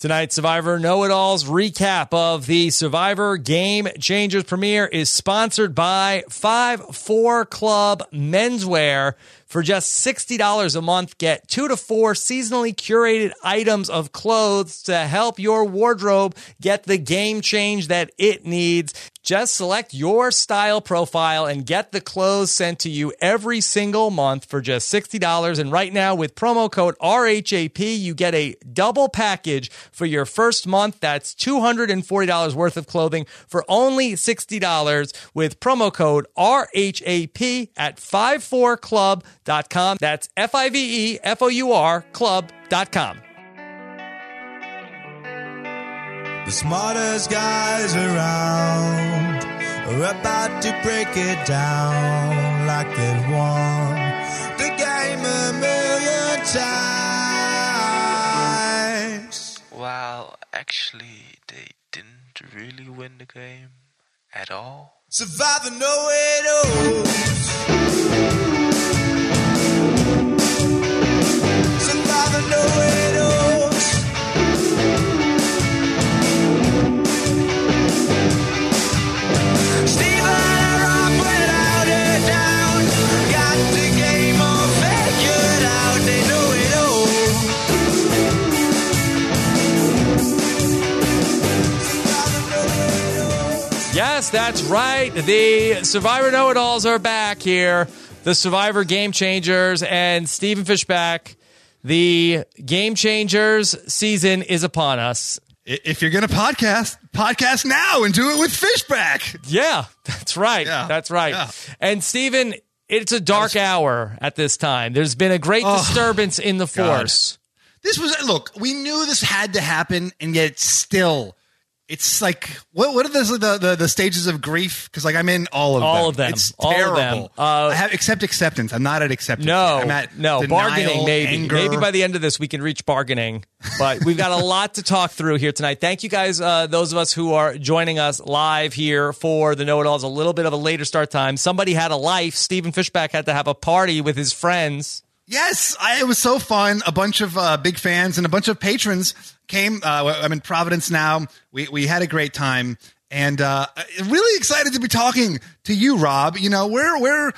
Tonight's Survivor Know It Alls recap of the Survivor Game Changers premiere is sponsored by 5 4 Club Menswear. For just $60 a month, get two to four seasonally curated items of clothes to help your wardrobe get the game change that it needs. Just select your style profile and get the clothes sent to you every single month for just $60. And right now, with promo code RHAP, you get a double package for your first month. That's $240 worth of clothing for only $60 with promo code RHAP at 54club.com. That's F I V E F O U R club.com. The smartest guys around are about to break it down like they've won the game a million times. Well, actually, they didn't really win the game at all. Survivor know it alls. Survivor know it alls. Yes, that's right. The Survivor Know It Alls are back here. The Survivor Game Changers and Stephen Fishbach. The Game Changers season is upon us. If you're going to podcast, podcast now and do it with Fishbach. Yeah, that's right. Yeah, That's right. yeah. And Stephen, it's a dark hour at this time. There's been a great oh, disturbance in the Oh, God. force. This was look. We knew this had to happen, and yet still. It's like what? What are the the, the, the stages of grief? Because like I'm in all of All them. of them. It's All of them. Uh, I have except acceptance. I'm not at acceptance. No. I'm at no, denial, bargaining maybe. anger. Maybe by the end of this we can reach bargaining. But we've got a lot to talk through here tonight. Thank you guys, uh, those of us who are joining us live here for the Know It Alls. A little bit of a later start time. Somebody had a life. Stephen Fishbach had to have a party with his friends. Yes, I, it was so fun. A bunch of uh, big fans and a bunch of patrons came. Uh, I'm in Providence now. We we had a great time, and uh, really excited to be talking to you, Rob. You know, we're we're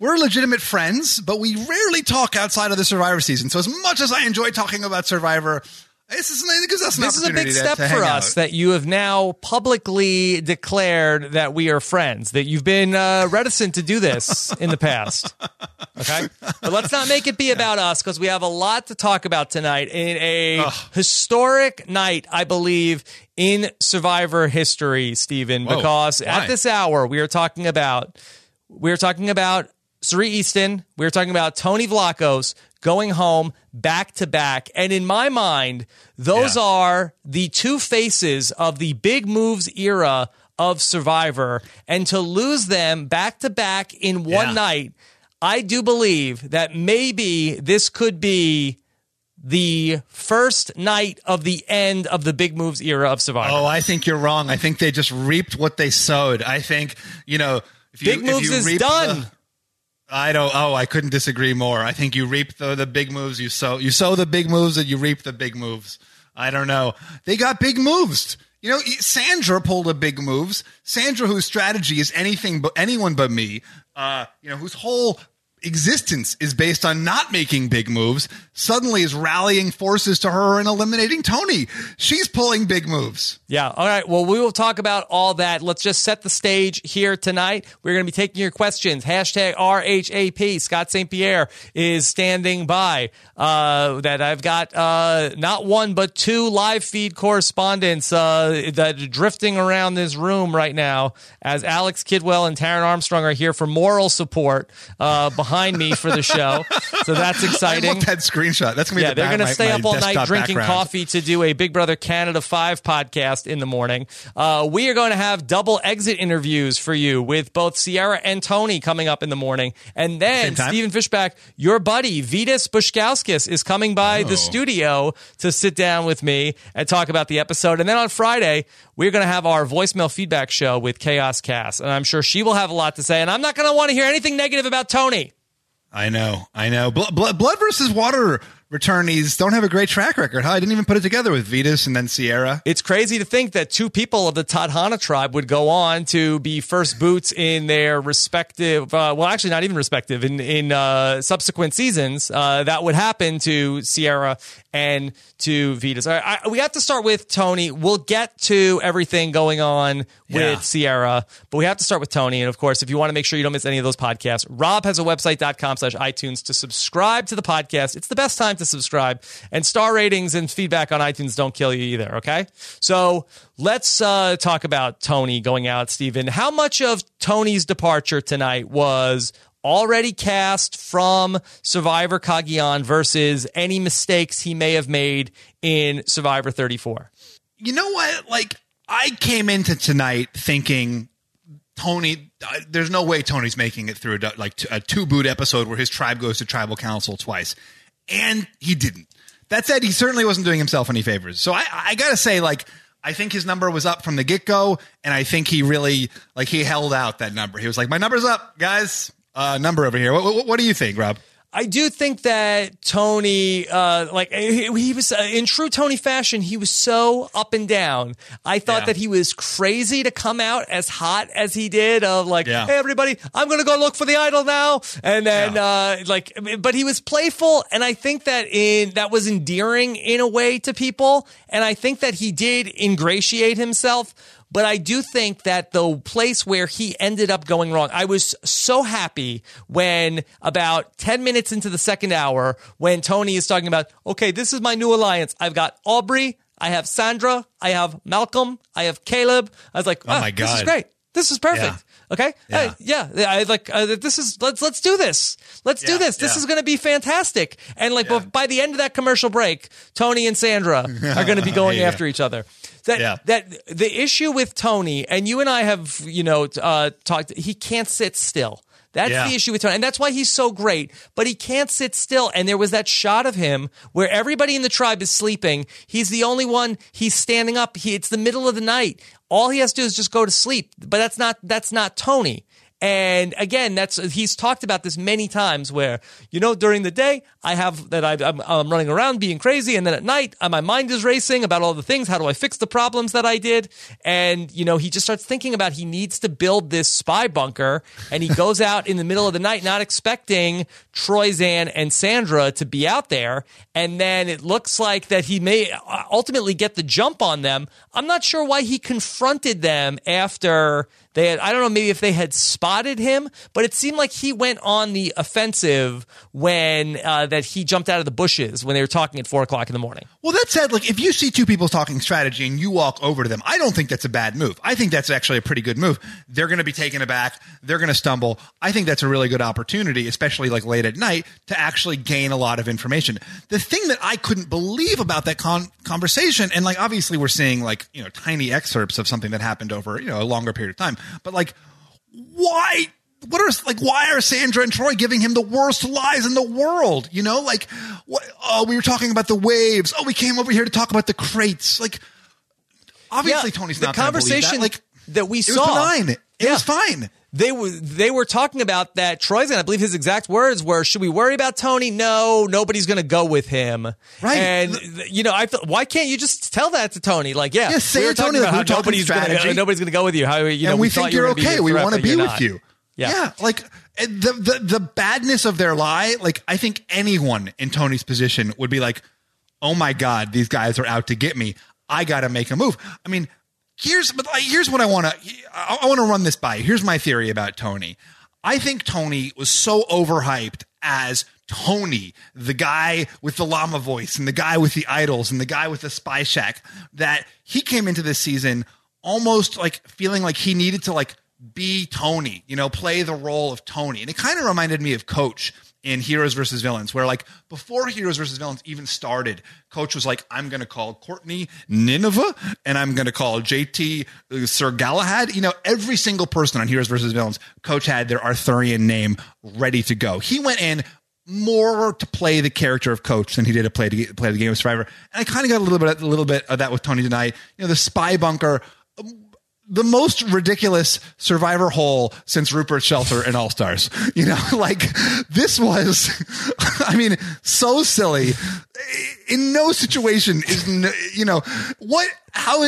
we're legitimate friends, but we rarely talk outside of the Survivor season. So as much as I enjoy talking about Survivor, this is it gives us an This is a big step for out. us that you have now publicly declared that we are friends, that you've been uh, reticent to do this in the past. Okay. But let's not make it be about us because we have a lot to talk about tonight in a historic night, I believe, in Survivor history, Stephen, Whoa. because Why? at this hour we are talking about we are talking about Ciera Eastin. We are talking about Tony Vlachos going home back to back. And in my mind, those Yeah. are the two faces of the big moves era of Survivor. And to lose them back to back in one Yeah. night, I do believe that maybe this could be the first night of the end of the big moves era of Survivor. Oh, I think you're wrong. I think they just reaped what they sowed. I think you know. If you, Big moves is done. the- I don't. Oh, I couldn't disagree more. I think you reap the, the big moves. You sow you sow the big moves, and you reap the big moves. I don't know. They got big moves. You know, Sandra pulled a big moves. Sandra, whose strategy is anything but anyone but me. Uh, you know, whose whole existence is based on not making big moves. Suddenly, is rallying forces to her and eliminating Tony. She's pulling big moves. Yeah. All right. Well, we will talk about all that. Let's just set the stage here tonight. We're going to be taking your questions. Hashtag RHAP. Scott St. Pierre is standing by. Uh, that I've got uh, not one but two live feed correspondents uh, that are drifting around this room right now as Alex Kidwell and Taryn Armstrong are here for moral support uh, behind me for the show. So that's I exciting. want that screenshot. That's gonna be Yeah, the they're going to stay my up all night drinking background. coffee to do a Big Brother Canada 5 podcast in the morning. Uh, we are going to have double exit interviews for you with both Ciera and Tony coming up in the morning. And then? Stephen Fishbach, your buddy Vytas Baskauskas is coming by the Oh. studio to sit down with me and talk about the episode. And then on Friday, we're going to have our voicemail feedback show with Chaos Kass. And I'm sure she will have a lot to say. And I'm not going to want to hear anything negative about Tony. I know, I know. Blood, blood, blood versus water returnees don't have a great track record. Huh? I didn't even put it together with Vytas and then Ciera. It's crazy to think that two people of the Tadhana tribe would go on to be first boots in their respective, uh, well, actually not even respective, in, in uh, subsequent seasons. Uh, that would happen to Ciera and to Vytas. All right, I, we have to start with Tony. We'll get to everything going on with Yeah. Ciera, but we have to start with Tony. And of course, if you want to make sure you don't miss any of those podcasts, Rob has a website.com slash iTunes to subscribe to the podcast. It's the best time to subscribe. And star ratings and feedback on iTunes don't kill you either, okay? So let's uh, talk about Tony going out, Stephen. How much of Tony's departure tonight was already cast from Survivor Cagayan versus any mistakes he may have made in Survivor 34? you know what? Like, I came into tonight thinking Tony. Uh, there's no way Tony's making it through a, like a two boot episode where his tribe goes to tribal council twice, and he didn't. That said, he certainly wasn't doing himself any favors. So I, I gotta say, like. I think his number was up from the get go, and I think he really like he held out that number. He was like, "My number's up, guys. Uh, number over here." What, what, what do you think, Rob? I do think that Tony, uh, like he, he was uh, in true Tony fashion, he was so up and down. I thought Yeah. that he was crazy to come out as hot as he did. Of like, Yeah. hey everybody, I'm gonna go look for the idol now, and then uh, like, but he was playful, and I think that in that was endearing in a way to people, and I think that he did ingratiate himself. But I do think that the place where he ended up going wrong, I was so happy when about 10 minutes into the second hour, when Tony is talking about, okay, this is my new alliance. I've got Aubrey, I have Sandra, I have Malcolm, I have Caleb. I was like, oh my God. this is great. This is perfect. Yeah. Okay. Yeah. Uh, yeah. I like uh, this is let's let's do this. Let's do this. This yeah. is going to be fantastic. And like Yeah. by the end of that commercial break, Tony and Sandra are going to be going Yeah. after each other. That Yeah. that the issue with Tony and you and I have you know uh, talked. He can't sit still. That's Yeah. the issue with Tony, and that's why he's so great. But he can't sit still. And there was that shot of him where everybody in the tribe is sleeping. He's the only one. He's standing up. He, it's the middle of the night. All he has to do is just go to sleep. But that's not that's not Tony. And again, that's he's talked about this many times. Where you know, during the day, I have that I, I'm, I'm running around being crazy, and then at night, uh, my mind is racing about all the things. How do I fix the problems that I did? And you know, he just starts thinking about he needs to build this spy bunker, and he goes out in the middle of the night, not expecting Troyzan and Sandra to be out there, and then it looks like that he may uh, ultimately get the jump on them. I'm not sure why he confronted them after they had, I don't know, maybe if they had spotted him, but it seemed like he went on the offensive when uh, that he jumped out of the bushes when they were talking at four o'clock in the morning. Well, that said, like if you see two people talking strategy and you walk over to them, I don't think that's a bad move. I think that's actually a pretty good move. They're going to be taken aback. They're going to stumble. I think that's a really good opportunity, especially like late at night, to actually gain a lot of information. The thing that I couldn't believe about that con- conversation, and like obviously we're seeing like you know tiny excerpts of something that happened over you know a longer period of time, but like why what are like why are Sandra and Troy giving him the worst lies in the world? You know, like what oh we were talking about the waves. Oh, we came over here to talk about the crates. Like obviously Tony's the not gonna conversation that. Like that we it saw. was benign. It Yeah. was fine. They were they were talking about that Troy's and I believe his exact words were should we worry about Tony? No, nobody's going to go with him. Right. And you know, I thought why can't you just tell that to Tony? Like, yeah, Yeah, say we Tony, talking about how we're nobody's going to strategy. nobody's to go with you. How you know and we, thought think you you're okay. We want to be with not. you. Yeah. like eh, the, the the badness of their lie. Like I think anyone in Tony's position would be like, "Oh my god, these guys are out to get me. I got to make a move." I mean, here's but here's what I want to I, want to run this by. Here's my theory about Tony. I think Tony was so overhyped as Tony, the guy with the llama voice and the guy with the idols and the guy with the spy shack, that he came into this season almost like feeling like he needed to like be Tony, you know, play the role of Tony. And it kind of reminded me of Coach in Heroes versus Villains, where like before Heroes versus Villains even started, Coach was like, I'm going to call Courtney Nineveh and I'm going to call JT uh, Sir Galahad. You know, every single person on Heroes versus Villains, Coach had their Arthurian name ready to go. He went in more to play the character of Coach than he did to play to play the game of Survivor. And I kind of got a little bit a little bit of that with Tony tonight. You know, the spy bunker the most ridiculous survivor hole since Rupert Shelter and All Stars. You know, like this was, I mean, so silly. In no situation is, you know, what, how,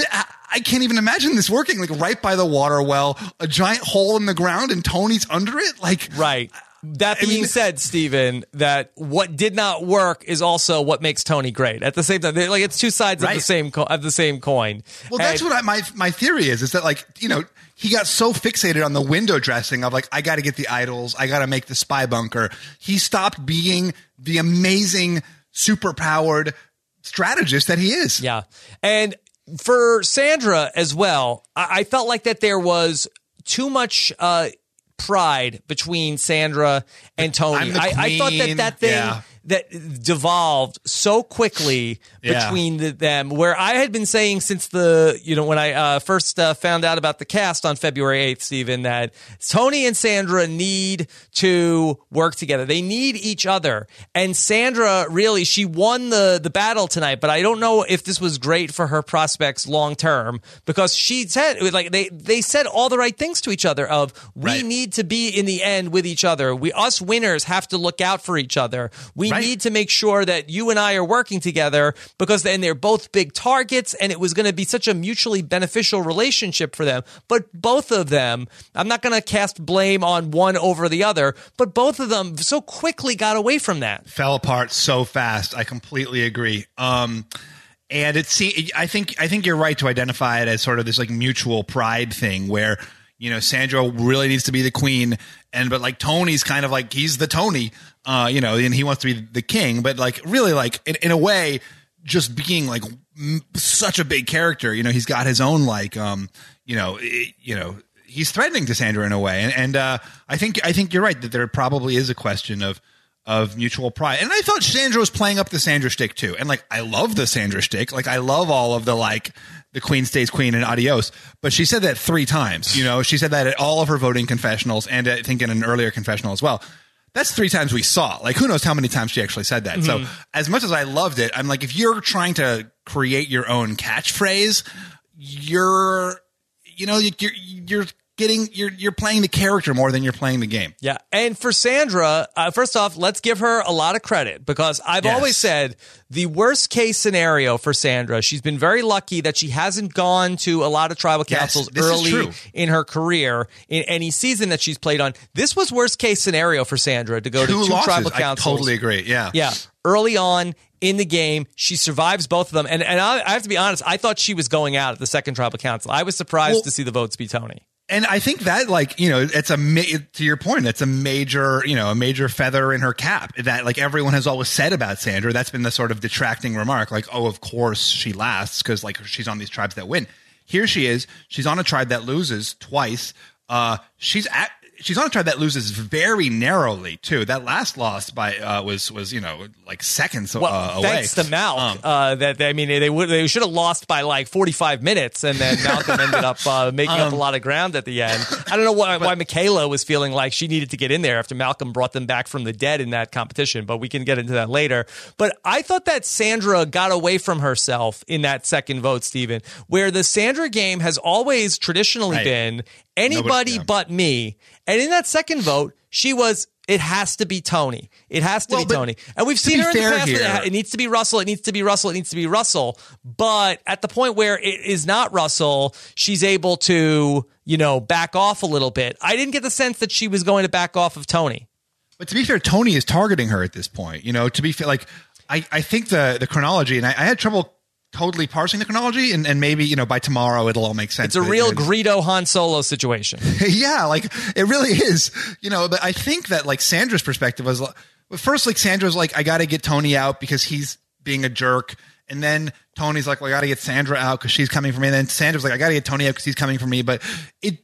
I can't even imagine this working. Like right by the water well, a giant hole in the ground and Tony's under it. Like, Right. That I being mean- said, Stephen, that what did not work is also what makes Tony great. At the same time, like it's two sides of the same co- of the same coin. Well, that's what I, my my theory is. Is that like you know he got so fixated on the window dressing of like I got to get the idols, I got to make the spy bunker. He stopped being the amazing, super powered strategist that he is. Yeah. And for Sandra as well, I, I felt like that there was too much uh, pride between Sandra and Tony. I, I thought that that thing Yeah. That devolved so quickly Yeah. between the, them, where I had been saying since the, you know, when I uh, first uh, found out about the cast on February 8th, Stephen, that Tony and Sandra need to work together. They need each other. And Sandra really, she won the, the battle tonight, but I don't know if this was great for her prospects long term because she said, like, they, they said all the right things to each other of, we Right. need to be in the end with each other. We, us winners have to look out for each other. We Right. Need to make sure that you and I are working together because then they're both big targets and it was going to be such a mutually beneficial relationship for them. But both of them, I'm not going to cast blame on one over the other, but both of them so quickly got away from that. fell apart so fast. I completely agree. Um, and it's see, I think I think you're right to identify it as sort of this like mutual pride thing where you know Sandra really needs to be the queen, and but like Tony's kind of like he's the Tony, uh, you know, and he wants to be the king, but like really like in, in a way, just being like m- such a big character. You know, he's got his own like um, you know, i- you know. He's threatening to Sandra in a way, and, and uh, I think I think you're right that there probably is a question of of mutual pride. And I thought Sandra was playing up the Sandra stick too. And like, I love the Sandra stick. Like, I love all of the like, the queen stays queen and adios. But she said that three times. You know, she said that at all of her voting confessionals and I think in an earlier confessional as well. That's three times we saw. Like, who knows how many times she actually said that. So, mm-hmm. as much as I loved it, I'm like, if you're trying to create your own catchphrase, you're, you know, you're, you're getting, you're, you're playing the character more than you're playing the game. Yeah. And for Sandra, uh, first off, let's give her a lot of credit because I've Yes. always said the worst case scenario for Sandra, she's been very lucky that she hasn't gone to a lot of tribal councils is early in her career in any season that she's played on. This was worst case scenario for Sandra to go Two to two losses. tribal I councils. totally agree. Yeah. Yeah. Early on in the game, she survives both of them. And, and I, I have to be honest, I thought she was going out at the second tribal council. I was surprised Well- to see the votes be Tony. And I think that, like, you know, it's a ma- to your point, it's a major, you know, a major feather in her cap that, like, everyone has always said about Sandra. That's been the sort of detracting remark, like, oh, of course she lasts because, like, she's on these tribes that win. Here she is. She's on a tribe that loses twice. Uh, she's at. She's on a tribe that loses very narrowly too. That last loss by uh, was was you know like seconds Well, uh, away. thanks to Malk. Um, uh, that I mean, they would they should have lost by like forty five minutes, and then Malcolm ended up uh, making up a Um, lot of ground at the end. I don't know why, why Michaela was feeling like she needed to get in there after Malcolm brought them back from the dead in that competition, but we can get into that later. But I thought that Sandra got away from herself in that second vote, Stephen, where the Sandra game has always traditionally Right. been anybody yeah. but me, and in that second vote, she was. It has to be Tony. It has to Well, be Tony. And we've seen her in the past. here- it. It needs to be Russell. It needs to be Russell. It needs to be Russell. But at the point where it is not Russell, she's able to, you know, back off a little bit. I didn't get the sense that she was going to back off of Tony. But to be fair, Tony is targeting her at this point. You know, to be fair, like I, I think the the chronology, and I, I had trouble totally parsing the chronology, and, and maybe you know by tomorrow it'll all make sense. It's a real Greedo Han Solo situation. yeah, like it really is. You know, but I think that like Sandra's perspective was like, first like Sandra's like I got to get Tony out because he's being a jerk. And then Tony's like, well, I got to get Sandra out because she's coming for me. And then Sandra's like, I got to get Tony out because he's coming for me. But it,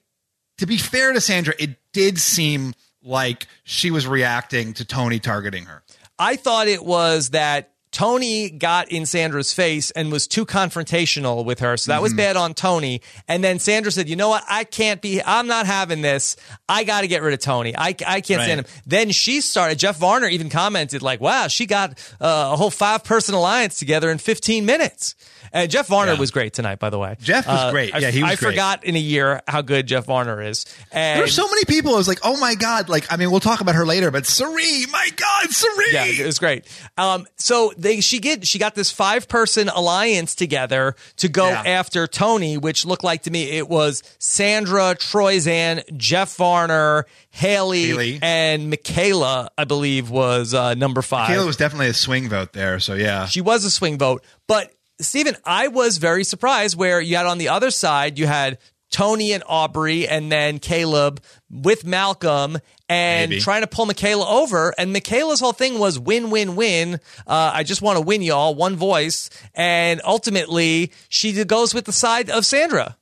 to be fair to Sandra, it did seem like she was reacting to Tony targeting her. I thought it was that Tony got in Sandra's face and was too confrontational with her. So that was bad on Tony. And then Sandra said, you know what? I can't be, I'm not having this. I got to get rid of Tony. I, I can't stand him. Then she started, Jeff Varner even commented like, wow, she got uh, a whole five person alliance together in 15 minutes. And Jeff Varner Yeah. was great tonight, by the way. Jeff was Uh, great. Yeah, he was great. I great. forgot in a year how good Jeff Varner is. And There were so many people. I was like, oh my god! Like, I mean, we'll talk about her later, but Cirie, my god, Cirie. Yeah, it was great. Um, so they she get she got this five person alliance together to go Yeah. after Tony, which looked like to me it was Sandra, Troyzan, Jeff Varner, Hali, Hali. and Michaela. I believe was uh, number five. Kayla was definitely a swing vote there. So yeah, She was a swing vote. But Stephen, I was very surprised where you had on the other side, you had Tony and Aubrey and then Caleb with Malcolm and Maybe. trying to pull Michaela over. And Michaela's whole thing was win, win, win. Uh, I just want to win y'all, one voice. And ultimately, she goes with the side of Sandra.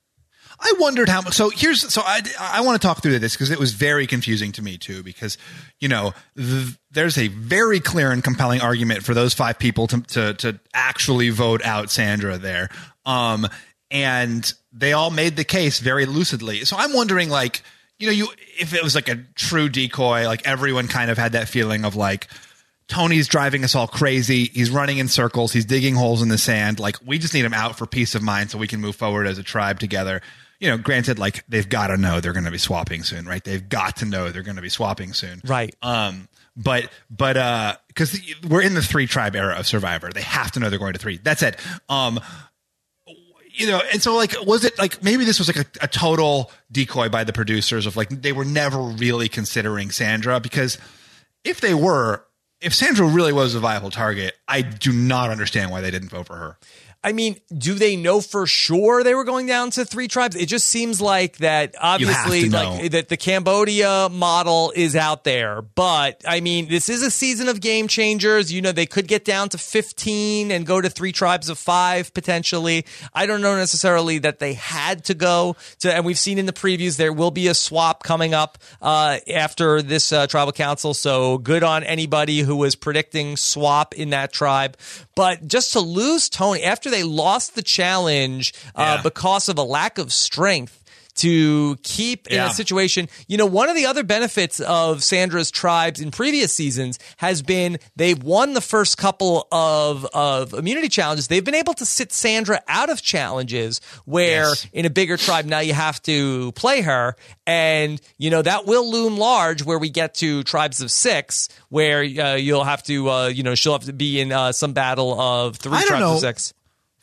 I wondered how much. So here's so I I want to talk through this because it was very confusing to me too because you know th- there's a very clear and compelling argument for those five people to to to actually vote out Sandra there. Um and they all made the case very lucidly. So I'm wondering like you know you if it was like a true decoy like everyone kind of had that feeling of like Tony's driving us all crazy. He's running in circles. He's digging holes in the sand. Like we just need him out for peace of mind so we can move forward as a tribe together. You know, granted, like they've got to know they're going to be swapping soon, right? They've got to know they're going to be swapping soon, Right. Um, but but uh, because we're in the three tribe era of Survivor, they have to know they're going to three. That's it. Um, you know, and so like, was it like maybe this was like a, a total decoy by the producers of like they were never really considering Sandra because if they were, if Sandra really was a viable target, I do not understand why they didn't vote for her. I mean, do they know for sure they were going down to three tribes? It just seems like that obviously like that the Cambodia model is out there. But I mean, this is a season of game changers. You know, they could get down to 15 and go to three tribes of 5 potentially. I don't know necessarily that they had to go to and we've seen in the previews there will be a swap coming up uh, after this uh, tribal council. So good on anybody who was predicting swap in that tribe. But just to lose Tony after they lost the challenge uh, Yeah. because of a lack of strength to keep in Yeah. a situation. You know, one of the other benefits of Sandra's tribes in previous seasons has been they've won the first couple of, of immunity challenges. They've been able to sit Sandra out of challenges where Yes. in a bigger tribe now you have to play her. And, you know, that will loom large where we get to tribes of six where uh, you'll have to, uh, you know, she'll have to be in uh, some battle of three I don't tribes know. of six.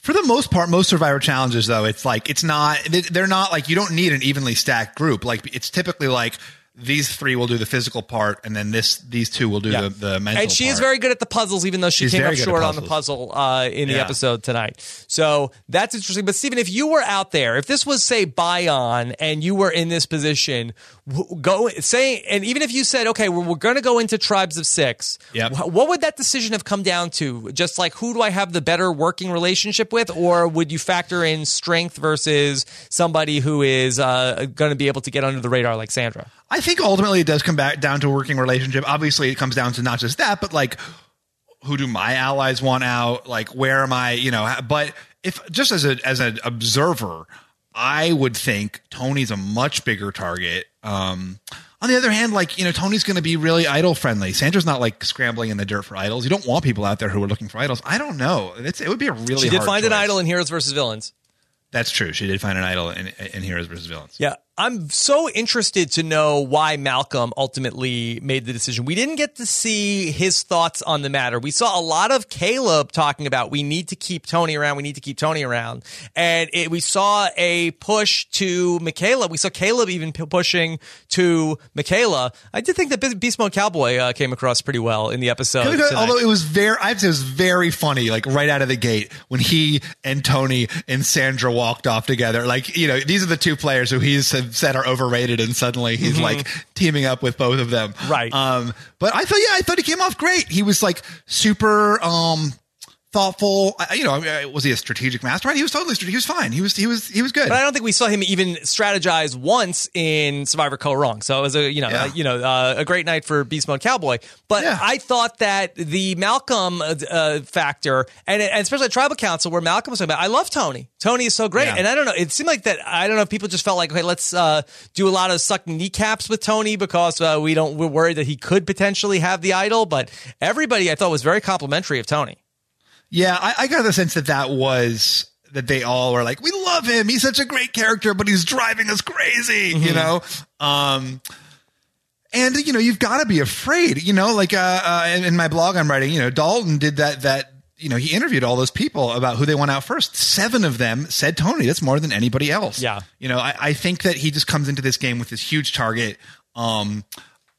For the most part, most Survivor challenges, though, it's like it's not. they- They're not like you don't need an evenly stacked group. Like it's typically like these three will do the physical part, and then this these two will do Yeah. the, the mental. and she is very good at the puzzles, even though she She's came up short on the puzzle uh, in the Yeah. episode tonight. So that's interesting. But Stephen, if you were out there, if this was say Bayon and you were in this position, go say, and even if you said, okay, we're, we're going to go into tribes of six, Yep. what would that decision have come down to? Just like who do I have the better working relationship with, or would you factor in strength versus somebody who is uh, going to be able to get under the radar like Sandra? I think ultimately it does come back down to a working relationship. Obviously, it comes down to not just that, but like who do my allies want out? Like where am I? You know, but if just as a as an observer, I would think Tony's a much bigger target. Um, on the other hand, like you know, Tony's going to be really idol friendly. Sandra's not like scrambling in the dirt for idols. You don't want people out there who are looking for idols. I don't know. It's, it would be a really. She did find an idol in Heroes versus Villains. That's true. She did find an idol in, in Heroes versus Villains. Yeah. I'm so interested to know why Malcolm ultimately made the decision. We didn't get to see his thoughts on the matter. We saw a lot of Caleb talking about we need to keep Tony around. We need to keep Tony around. And it, we saw a push to Michaela. We saw Caleb even p- pushing to Michaela. I did think that Be- Beast Mode Cowboy uh, came across pretty well in the episode. Tonight. although it was very, I have to say it was very funny, like right out of the gate when he and Tony and Sandra walked off together. Like, you know, these are the two players who he's said are overrated, and suddenly he's like teaming up with both of them. Mm-hmm. Right. Um, but I thought, yeah, I thought he came off great. He was like super, um, thoughtful. You know, was he a strategic mastermind? He was totally strategic. He was fine. He was he was he was good. But I don't think we saw him even strategize once in Survivor Kaoh Rong. So it was a you know Yeah. uh, you know uh, a great night for Beast Mode Cowboy. But Yeah. I thought that the Malcolm uh, uh, factor and, and especially at Tribal Council where Malcolm was talking about, I love Tony. Tony is so great, Yeah. and I don't know. It seemed like that. I don't know if people just felt like okay, let's uh, do a lot of sucking kneecaps with Tony because uh, we don't we're worried that he could potentially have the idol. But everybody I thought was very complimentary of Tony. Yeah, I, I got the sense that that was that they all were like, we love him. He's such a great character, but he's driving us crazy, you know? Um, and you know, you've got to be afraid, you know, like, uh, uh, in, in my blog I'm writing, you know, Dalton did that, that, you know, he interviewed all those people about who they went out first. Seven of them said Tony. That's more than anybody else. Yeah. You know, I, I think that he just comes into this game with this huge target. Um,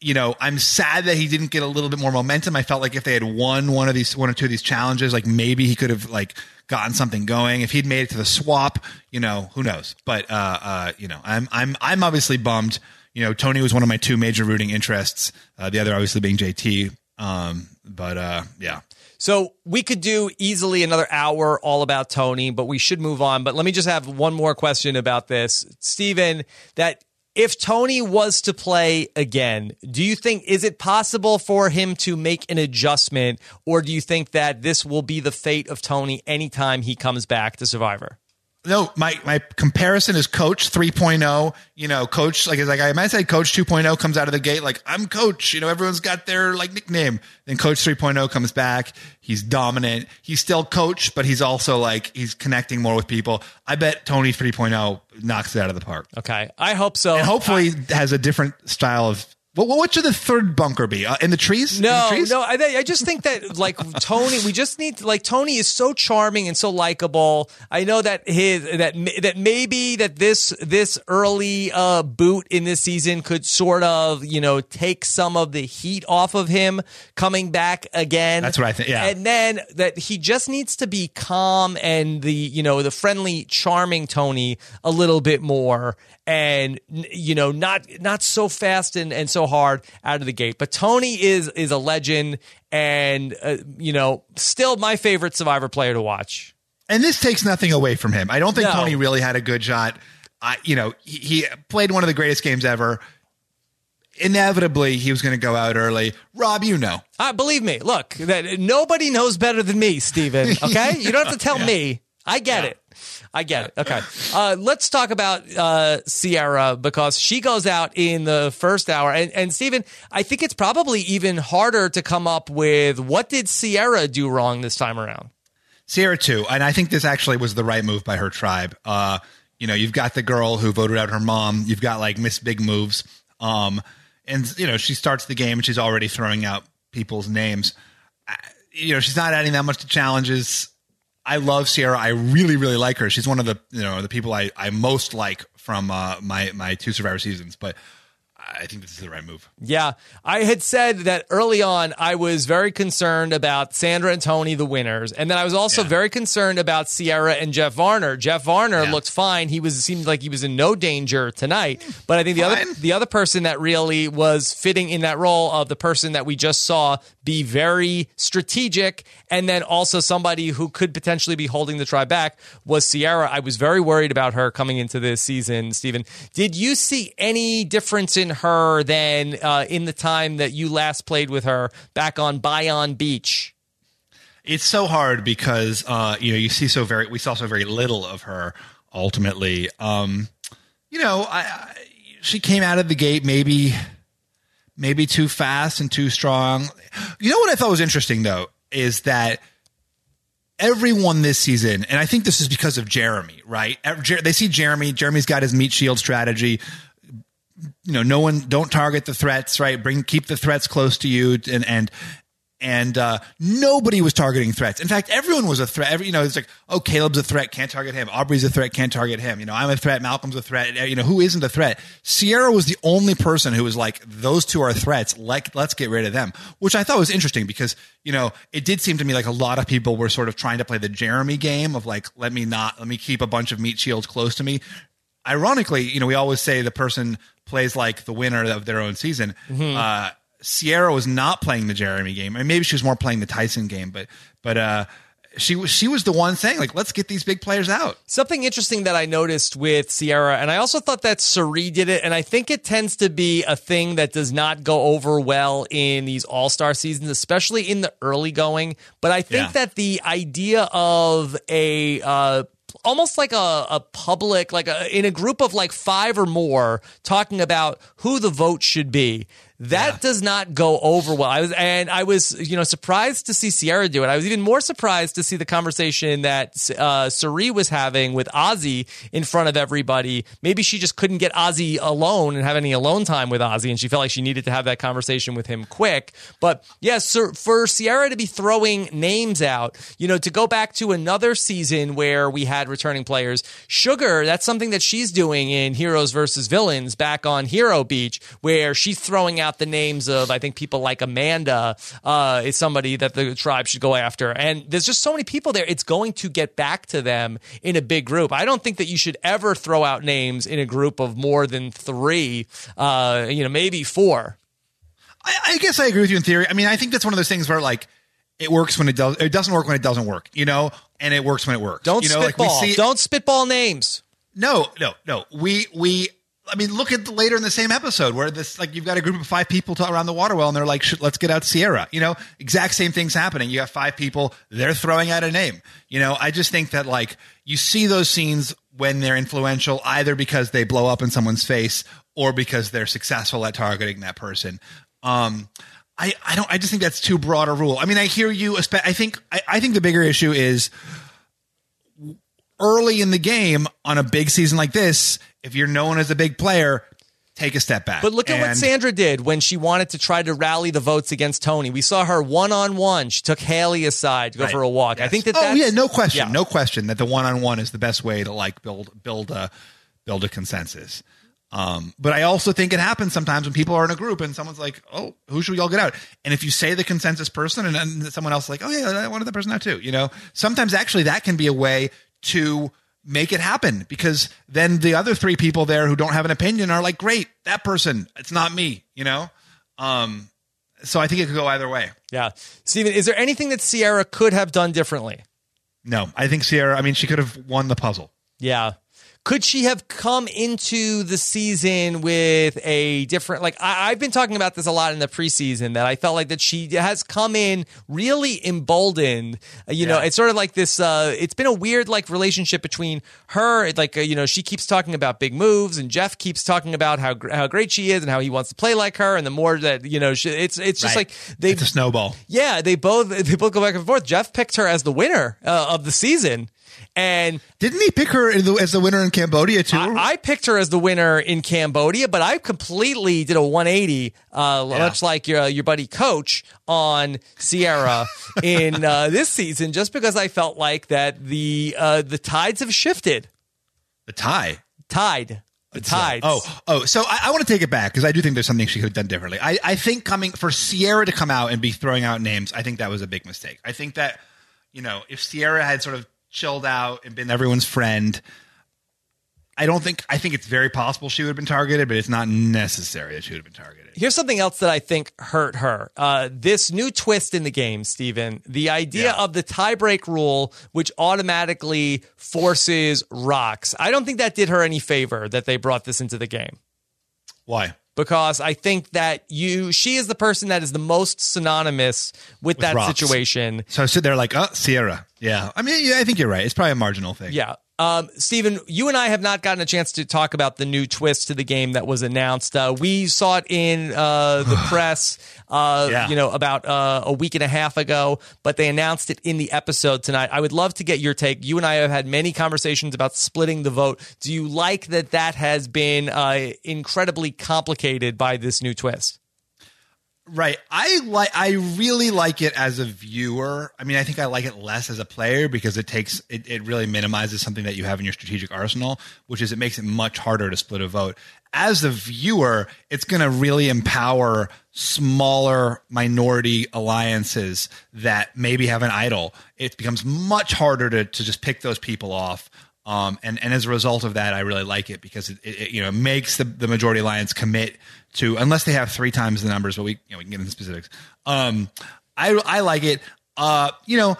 you know, I'm sad that he didn't get a little bit more momentum. I felt like if they had won one of these, one or two of these challenges, like maybe he could have like gotten something going. If he'd made it to the swap, you know, who knows? But uh, uh, you know, I'm I'm I'm obviously bummed. You know, Tony was one of my two major rooting interests. Uh, the other obviously being JT. Um, but uh, yeah. So we could do easily another hour all about Tony, but we should move on. But let me just have one more question about this. Stephen. that if Tony was to play again, do you think is it possible for him to make an adjustment or do you think that this will be the fate of Tony anytime he comes back to Survivor? No, my my comparison is Coach 3.0. You know, Coach like like I might say Coach 2.0 comes out of the gate like I'm Coach. You know, everyone's got their like nickname. Then Coach 3.0 comes back. He's dominant. He's still Coach, but he's also like he's connecting more with people. I bet Tony 3.0 knocks it out of the park, Okay. I hope so. and hopefully has a different style of. What, what should the third bunker be? Uh, in the trees? In the No, trees? no, I, I just think that like Tony, we just need to, like Tony is so charming and so likable. I know that his that that maybe that this this early uh boot in this season could sort of you know take some of the heat off of him coming back again. That's what I think, yeah. and then that he just needs to be calm and the you know the friendly, charming Tony a little bit more and you know not not so fast and, and so hard out of the gate but tony is is a legend and uh, you know still my favorite survivor player to watch and this takes nothing away from him. I don't think No. Tony really had a good shot. I, you know, he, he played one of the greatest games ever. Inevitably, he was going to go out early. Rob, you know, uh, believe me look that nobody knows better than me stephen okay you don't have to tell me i get it I get it. Okay. Uh, let's talk about uh, Ciera because she goes out in the first hour. And, and Stephen, I think it's probably even harder to come up with what did Ciera do wrong this time around? Ciera too, and I think this actually was the right move by her tribe. Uh, you know, you've got the girl who voted out her mom. You've got like Miss Big Moves, um, and you know she starts the game and she's already throwing out people's names. Uh, You know, she's not adding that much to challenges. I love Ciera. I really, really like her. She's one of the you know the people I, I most like from uh, my my two Survivor seasons. But I think this is the right move. Yeah, I had said that early on. I was very concerned about Sandra and Tony, the winners, and then I was also Yeah. very concerned about Ciera and Jeff Varner. Jeff Varner Yeah. looked fine; he was seemed like he was in no danger tonight. But I think the other the other person that really was fitting in that role of the person that we just saw be very strategic, and then also somebody who could potentially be holding the tribe back was Ciera. I was very worried about her coming into this season. Stephen, did you see any difference in her than uh, in the time that you last played with her back on Bayon Beach? It's so hard because uh, you know you see so very we saw so very little of her ultimately. Um, you know, I, I she came out of the gate maybe maybe too fast and too strong. You know what I thought was interesting though is that everyone this season, and I think this is because of Jeremy, right? They see Jeremy. Jeremy's got his meat shield strategy you know, no one don't target the threats, right? Bring keep the threats close to you, and and and uh, nobody was targeting threats. In fact, everyone was a threat. Every, you know, it's like, oh, Caleb's a threat, can't target him. Aubrey's a threat, can't target him. You know, I'm a threat. Malcolm's a threat. You know, who isn't a threat? Ciera was the only person who was like, those two are threats. Like, let's get rid of them, which I thought was interesting because you know, it did seem to me like a lot of people were sort of trying to play the Jeremy game of like, let me not, let me keep a bunch of meat shields close to me ironically, you know, we always say the person plays like the winner of their own season. Uh, Ciera was not playing the Jeremy game. Mean, maybe she was more playing the Tyson game, but but uh, she was she was the one saying like, let's get these big players out. Something interesting that I noticed with Ciera, and I also thought that Cirie did it, and I think it tends to be a thing that does not go over well in these All Star seasons, especially in the early going. But I think Yeah. that the idea of a uh, almost like a, a public, like a, in a group of like five or more, talking about who the vote should be. That Yeah. does not go over well. I was and I was you know surprised to see Ciera do it. I was even more surprised to see the conversation that uh, was having with Ozzy in front of everybody. Maybe she just couldn't get Ozzy alone and have any alone time with Ozzy, and she felt like she needed to have that conversation with him quick. But yes, Sir, for Ciera to be throwing names out, you know, to go back to another season where we had returning players, Sugar. That's something that she's doing in Heroes versus Villains back on Hero Beach, where she's throwing out the names of I think people like Amanda uh, is somebody that the tribe should go after, and there's just so many people there. It's going to get back to them in a big group. I don't think that you should ever throw out names in a group of more than three. Uh, you know, maybe four. I, I guess I agree with you in theory. I mean, I think that's one of those things where like it works when it does. It doesn't work when it doesn't work. You know, and it works when it works. Don't you know, like we spitball. see. don't spitball names. No, no, no. We we. I mean, look at later in the same episode where this like you've got a group of five people around the water well, and they're like, "Shit, "Let's get out Ciera." You know, exact same things happening. You have five people; they're throwing out a name. You know, I just think that like you see those scenes when they're influential, either because they blow up in someone's face or because they're successful at targeting that person. Um, I, I don't. I just think that's too broad a rule. I mean, I hear you. I think. I, I think the bigger issue is early in the game on a big season like this. If you're known as a big player, take a step back. But look at what Sandra did when she wanted to try to rally the votes against Tony. We saw her one on one. She took Hali aside to go Right. for a walk. I think that. Oh that's, yeah, no question, yeah. no question that the one on one is the best way to like build build a build a consensus. Um, but I also think it happens sometimes when people are in a group and someone's like, "Oh, who should we all get out?" And if you say the consensus person, and then someone else is like, "Oh yeah, I wanted that person out too," you know, sometimes actually that can be a way to make it happen because then the other three people there who don't have an opinion are like, "Great, that person, it's not me," you know. Um, so I think it could go either way. Yeah, Stephen, is there anything that Ciera could have done differently? No, I think Ciera. I mean, she could have won the puzzle. Yeah. Could she have come into the season with a different like I, I've been talking about this a lot in the preseason that I felt like that she has come in really emboldened. Uh, You know, it's sort of like this uh it's been a weird like relationship between her like uh, you know, she keeps talking about big moves and Jeff keeps talking about how how great she is and how he wants to play like her and the more that you know, she, it's it's just Right. like they It's a snowball. yeah, they both they both go back and forth. Jeff picked her as the winner uh, of the season. And Didn't he pick her the- as the winner in Cambodia too? I, I picked her as the winner in Cambodia, but I completely did a 180, uh, Yeah. much like your your buddy Coach on Ciera in uh, this season, just because I felt like that the uh, the tides have shifted. the tie. Tide, the tides. Oh, oh. So I, I want to take it back because I do think there's something she could have done differently. I, I think coming for Ciera to come out and be throwing out names, I think that was a big mistake. I think that you know if Ciera had sort of chilled out and been everyone's friend, I don't think. I think it's very possible she would have been targeted, but it's not necessary that she would have been targeted. Here's something else that I think hurt her. Uh, this new twist in the game, Stephen. The idea Yeah. of the tiebreak rule, which automatically forces rocks. I don't think that did her any favor that they brought this into the game. Why? Because I think that you she is the person that is the most synonymous with, that rocks. situation. So I sit there like, oh, Ciera. Yeah. I mean, yeah, I think you're right. It's probably a marginal thing. Yeah. Um, Stephen, you and I have not gotten a chance to talk about the new twist to the game that was announced. Uh, we saw it in uh, the press, uh, Yeah. you know, about uh, a week and a half ago, but they announced it in the episode tonight. I would love to get your take. You and I have had many conversations about splitting the vote. Do you like that that has been uh, incredibly complicated by this new twist? Right. I like I really like it as a viewer. I mean, I think I like it less as a player because it takes it, it really minimizes something that you have in your strategic arsenal, which is it makes it much harder to split a vote. As a viewer, it's going to really empower smaller minority alliances that maybe have an idol. It becomes much harder to to just pick those people off. Um, and, and as a result of that, I really like it because it, it, you know makes the, the majority alliance commit to unless they have three times the numbers, but we you know we can get into specifics. Um, I I like it. Uh, you know,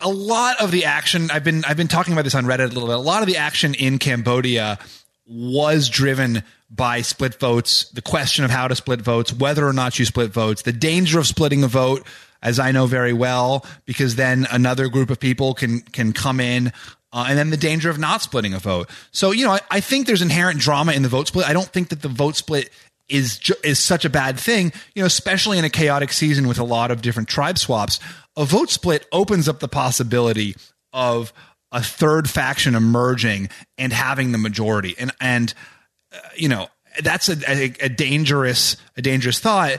a lot of the action I've been I've been talking about this on Reddit a little bit. A lot of the action in Cambodia was driven by split votes, the question of how to split votes, whether or not you split votes, the danger of splitting a vote, as I know very well, because then another group of people can can come in. Uh, and then the danger of not splitting a vote. So, you know, I, I think there's inherent drama in the vote split. I don't think that the vote split is ju- is such a bad thing, you know, especially in a chaotic season with a lot of different tribe swaps. A vote split opens up the possibility of a third faction emerging and having the majority. And and uh, you know, that's a, a, a dangerous a dangerous thought.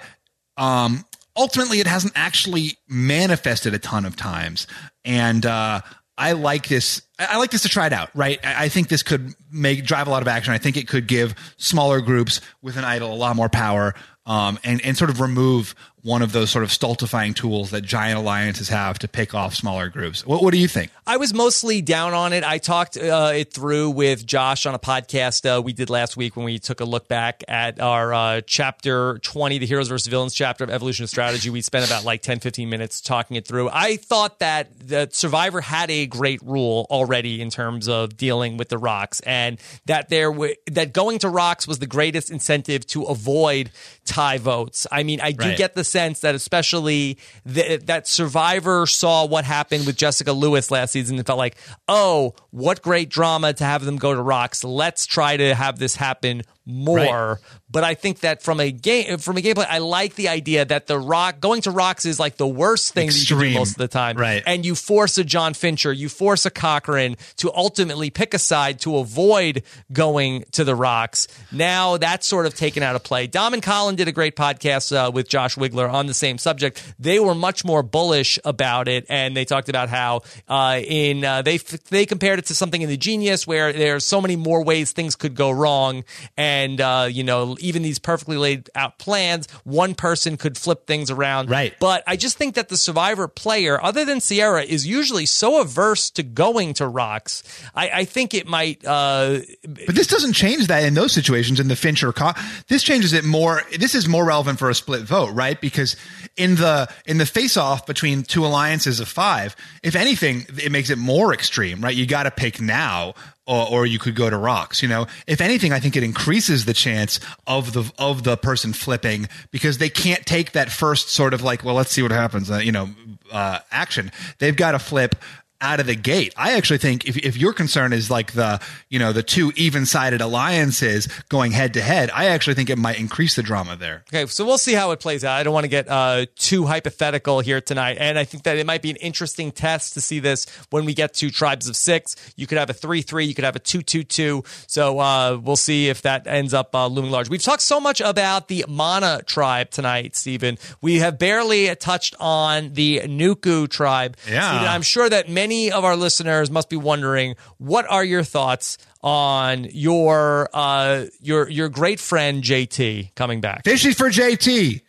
Um ultimately it hasn't actually manifested a ton of times. And uh I like this. I like this to try it out, right? I think this could make drive a lot of action. I think it could give smaller groups with an idol a lot more power, um, and and sort of remove one of those sort of stultifying tools that giant alliances have to pick off smaller groups. What, what do you think? I was mostly down on it. I talked uh, it through with Josh on a podcast uh, we did last week when we took a look back at our uh, chapter 20, the Heroes versus Villains chapter of Evolution of Strategy. We spent about like 10, 15 minutes talking it through. I thought that the Survivor had a great rule already in terms of dealing with the rocks and that there w- that going to rocks was the greatest incentive to avoid tie votes. I mean, I do Right. get the sense that especially th- that Survivor saw what happened with Jessica Lewis last season and felt like, oh, what great drama to have them go to rocks. Let's try to have this happen more. But I think that from a game from a gameplay, I like the idea that the rock going to rocks is like the worst thing that you can do most of the time. Right. And you force a John Fincher, you force a Cochran to ultimately pick a side to avoid going to the rocks. Now that's sort of taken out of play. Dom and Colin did a great podcast uh, with Josh Wigler on the same subject. They were much more bullish about it, and they talked about how uh, in uh, they they compared it to something in the Genius where there's so many more ways things could go wrong, and uh, you know even these perfectly laid out plans, one person could flip things around. Right. But I just think that the Survivor player, other than Ciera, is usually so averse to going to rocks. I, I think it might. Uh, But this doesn't change that in those situations in the Fincher. Co- this changes it more. This is more relevant for a split vote, right? Because in the in the face off between two alliances of five, if anything, it makes it more extreme, right? You got to pick now. Or, or you could go to rocks. You know, if anything, I think it increases the chance of the of the person flipping because they can't take that first sort of like, well, let's see what happens. Uh, you know, uh, action. They've got to flip out of the gate. I actually think if, if your concern is like the, you know, the two even sided alliances going head to head, I actually think it might increase the drama there. Okay, so we'll see how it plays out. I don't want to get uh, too hypothetical here tonight, and I think that it might be an interesting test to see this when we get to tribes of six. You could have a three-three, you could have a two-two-two. So uh, we'll see if that ends up uh, looming large. We've talked so much about the Mana tribe tonight, Stephen. We have barely touched on the Nuku tribe. Yeah. Stephen, I'm sure that many of our listeners must be wondering what are your thoughts on your uh, your your great friend JT coming back. Fishy for JT.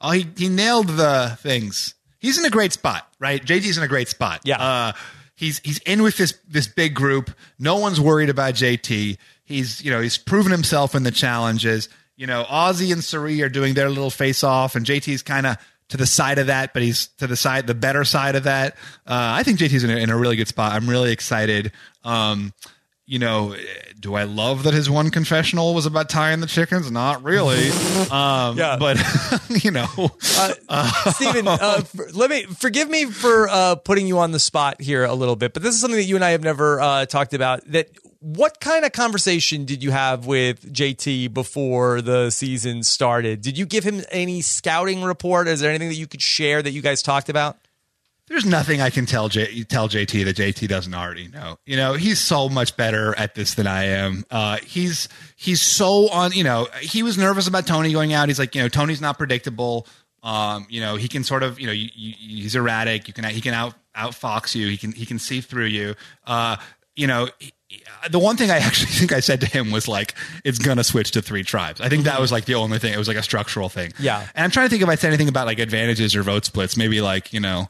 Oh, he, he nailed the things. He's in a great spot, right? JT's in a great spot. Yeah. Uh, he's he's in with this this big group. No one's worried about JT. He's you know he's proven himself in the challenges. You know, Ozzy and Cirie are doing their little face off, and JT's kind of to the side of that, but he's to the side, the better side of that. Uh, I think JT's in a, in a really good spot. I'm really excited. Um, you know, do I love that his one confessional was about tying the chickens? Not really. Um, Yeah. but you know, Stephen, uh, for, let me forgive me for uh, putting you on the spot here a little bit, but this is something that you and I have never uh, talked about. That what kind of conversation did you have with JT before the season started? Did you give him any scouting report? Is there anything that you could share that you guys talked about? there's nothing I can tell J- tell JT that JT doesn't already know. You know, he's so much better at this than I am. Uh, he's he's so on. You know, he was nervous about Tony going out. He's like, you know, Tony's not predictable. Um, you know, he can sort of, you know, you, you, he's erratic. You can he can out outfox you. He can he can see through you. Uh, you know. He- the one thing I actually think I said to him was like, "It's gonna switch to three tribes." I think that mm-hmm. was like the only thing. It was like a structural thing. Yeah. And I'm trying to think if I said anything about like advantages or vote splits. Maybe like you know,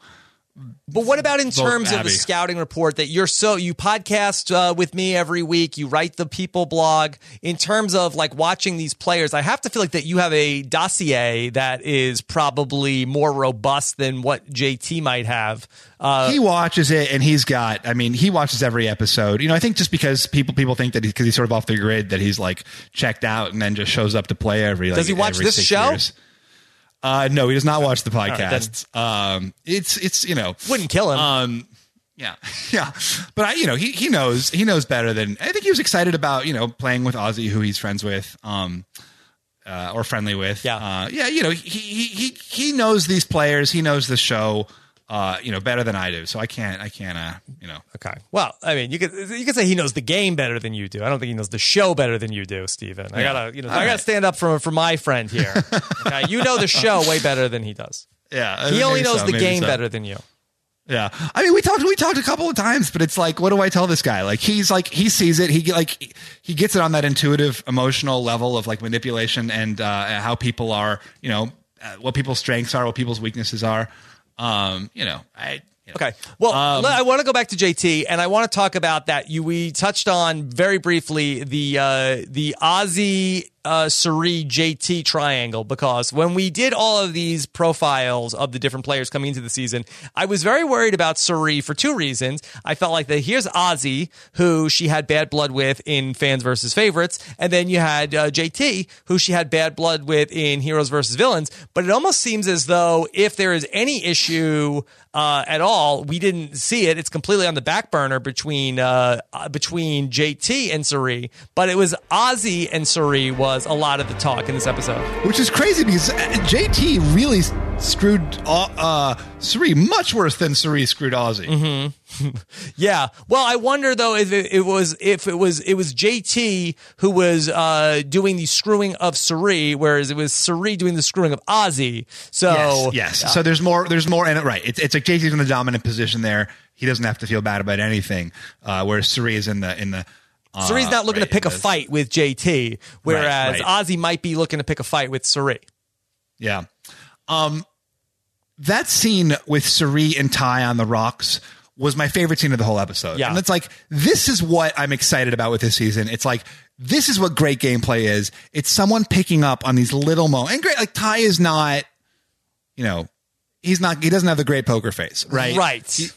But what about in terms of the scouting report that you're so you podcast uh, with me every week, you write the People blog. In terms of like watching these players, I have to feel like that you have a dossier that is probably more robust than what JT might have. Uh, he watches it and he's got i mean he watches every episode you know i think just because people people think that because he's sort of off the grid that he's like checked out and then just shows up to play every like, Does he watch this show? years. Uh no he does not watch the right, um it's it's you know. Wouldn't kill him. um yeah. Yeah. But i you know he he knows he knows better than i think he was excited about you know playing with ozzy who he's friends with um uh, or friendly with. Yeah. uh, yeah you know he he he knows these players. He knows the show uh you know better than i do so i can't i can't uh you know Okay. Well, I mean, you could you could say he knows the game better than you do. I don't think he knows the show better than you do, Stephen. I Yeah. gotta, you know, All I gotta right. stand up for for my friend here. Okay, you know the show way better than he does. yeah He only knows so, the game so. better than you. Yeah, I mean, we talked we talked a couple of times, but it's like, what do I tell this guy? Like, he's like, he sees it. He like he gets it on that intuitive, emotional level of like manipulation and uh, how people are, you know, uh, what people's strengths are, what people's weaknesses are. Um, you know, I. you know. Okay. Well, Um, I want to go back to JT, and I want to talk about that. You we touched on very briefly the uh, the Ozzy uh, Cirie JT triangle because when we did all of these profiles of the different players coming into the season, I was very worried about Cirie for two reasons. I felt like that here's Ozzy, who she had bad blood with in Fans versus Favorites, and then you had uh, JT, who she had bad blood with in Heroes versus Villains. But it almost seems as though if there is any issue uh, at all, we didn't see it. It's completely on the back burner between uh, uh, between JT and Cirie. But it was Ozzy and Cirie was a lot of the talk in this episode. Which is crazy because uh, JT really screwed uh, uh, Cirie much worse than Cirie screwed Ozzy. Mm-hmm. Yeah. Well, I wonder though if it, it was if it was it was JT who was uh, doing the screwing of Cirie, whereas it was Cirie doing the screwing of Ozzy. So yes, yes. So there's more. There's more, and right. It's it's like JT's in the dominant position there. He doesn't have to feel bad about anything. Uh, whereas Cirie is in the in the. Uh, Cirie's not looking right, to pick a fight with JT, whereas right. Ozzy might be looking to pick a fight with Cirie. Yeah. Um, that scene with Cirie and Tai on the rocks was my favorite scene of the whole episode. Yeah. And it's like, this is what I'm excited about with this season. It's like, this is what great gameplay is. It's someone picking up on these little moments. And great, like Tai is not, you know, he's not, he doesn't have the great poker face, right? Right.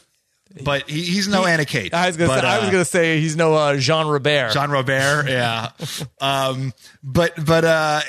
But he, he's no Anna Kate. I was gonna But, say, I was uh, gonna say he's no uh, Jean Robert. Jean Robert, yeah. um, but but uh,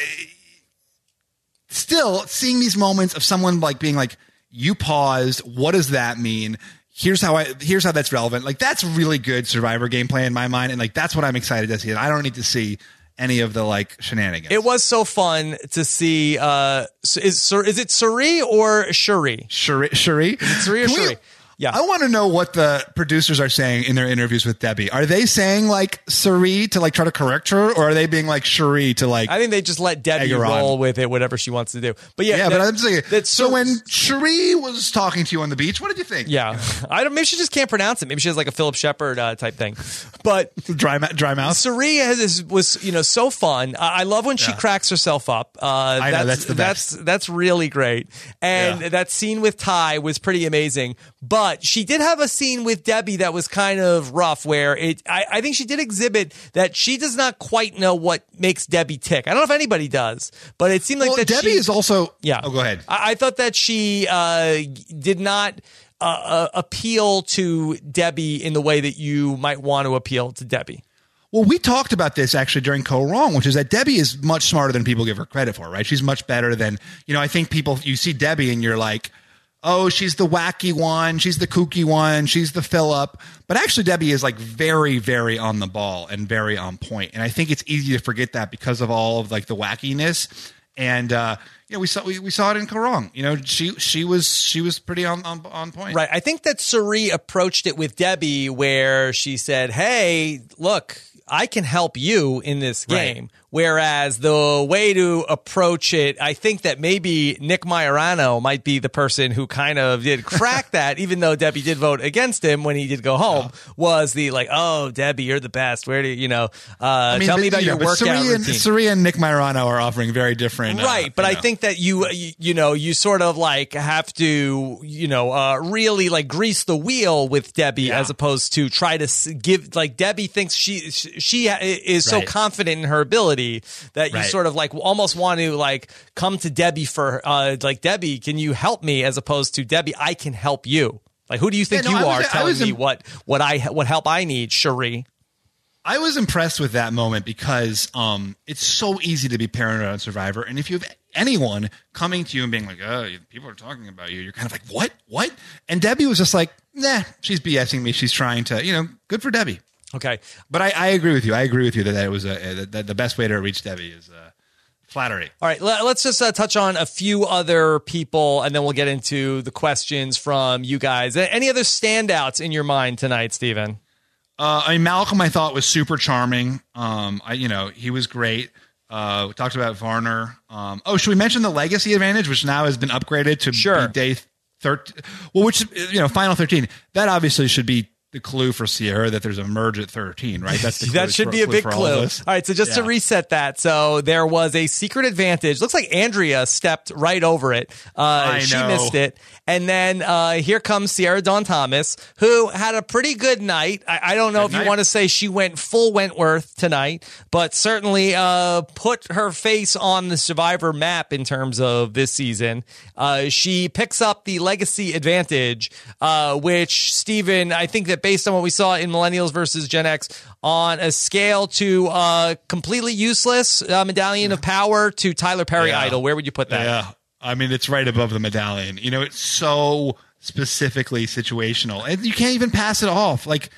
still seeing these moments of someone like being like, "You paused. What does that mean?" Here's how I. Here's how that's relevant. Like that's really good Survivor gameplay in my mind, and like that's what I'm excited to see. And I don't need to see any of the like shenanigans. It was so fun to see. Uh, is is it Suri or Shuri? Shuri. Shuri. Suri or Shuri? Yeah. I want to know what the producers are saying in their interviews with Debbie. Are they saying like Suri to like try to correct her, or are they being like Shuri to like? I think they just let Debbie roll with it, whatever she wants to do. But yeah, Yeah, that- but I'm saying. that so Sur- when Cherie was talking to you on the beach, what did you think? yeah, I don't. Maybe she just can't pronounce it. Maybe she has like a Phillip Sheppard uh, type thing. But dry mou- dry mouth. Cirie has is, was you know so fun. I I love when she Yeah. cracks herself up. Uh, I know, that's the best. that's that's really great. And Yeah. that scene with Tai was pretty amazing. But she did have a scene with Debbie that was kind of rough, where it. I, I think she did exhibit that she does not quite know what makes Debbie tick. I don't know if anybody does, but it seemed like well, that. Debbie she, is also. yeah. Oh, go ahead. I, I thought that she uh, did not uh, uh, appeal to Debbie in the way that you might want to appeal to Debbie. Well, we talked about this actually during Kaoh Rong, which is that Debbie is much smarter than people give her credit for, right? She's much better than, you know, I think people, you see Debbie and you're like, oh, she's the wacky one, she's the kooky one, she's the fill up. But actually, Debbie is like very, very on the ball and very on point. And I think it's easy to forget that because of all of like the wackiness. And, uh, you know, we saw we, we saw it in Kaoh Rong. You know, she she was she was pretty on on, on point. Right. I think that Cirie approached it with Debbie where she said, Hey, look, I can help you in this Right. Whereas the way to approach it, I think that maybe Nick Maiorano might be the person who kind of did crack that, even though Debbie did vote against him when he did go home, was the like, oh, Debbie, you're the best. Where do you, you know, uh, tell but, me about you your workout Cirie and, routine. Cirie and Nick Maiorano are offering very different. uh, right but i know. think that you you you know you sort of like have to you know uh really like grease the wheel with debbie Yeah. as opposed to try to give like debbie thinks she she is so Right. confident in her ability that you Right. sort of like almost want to like come to debbie for uh like debbie can you help me as opposed to debbie i can help you like who do you think Yeah, no, you I are I telling was me im- what what i what help i need cherie I was impressed with that moment because um, it's so easy to be paranoid on Survivor, and if you have anyone coming to you and being like, "Oh, people are talking about you," you're kind of like, "What? What?" And Debbie was just like, "Nah, she's BSing me. She's trying to, you know, good for Debbie." Okay But I, I agree with you. I agree with you that, that it was a, that, that the best way to reach Debbie is uh, flattery. All right, let, us just uh, touch on a few other people, and then we'll get into the questions from you guys. Any other standouts in your mind tonight, Stephen? Uh, I mean, Malcolm, I thought was super charming. Um, I, you know, he was great. Uh, we talked about Varner. Um, oh, should we mention the legacy advantage, which now has been upgraded to Sure. be day thirteen? Well, which you know, final thirteen. That obviously should be the clue for Sierra that there's a merge at thirteen, right? That's the clue that should for- be a big clue. All, us. right, so just to reset that, so there was a secret advantage. Looks like Andrea stepped right over it. Uh, she missed it, and then uh, here comes Sierra Dawn Thomas, who had a pretty good night. I, I don't know Good if you want to say she went full Wentworth tonight, but certainly uh, put her face on the Survivor map in terms of this season. Uh, she picks up the legacy advantage, uh, which Stephen, I think that based on what we saw in Millennials versus Gen X, on a scale to uh, completely useless uh, medallion of power to Tyler Perry Yeah. idol, where would you put that? Yeah, I mean, it's right above the medallion. You know, it's so specifically situational, and you can't even pass it off. Like,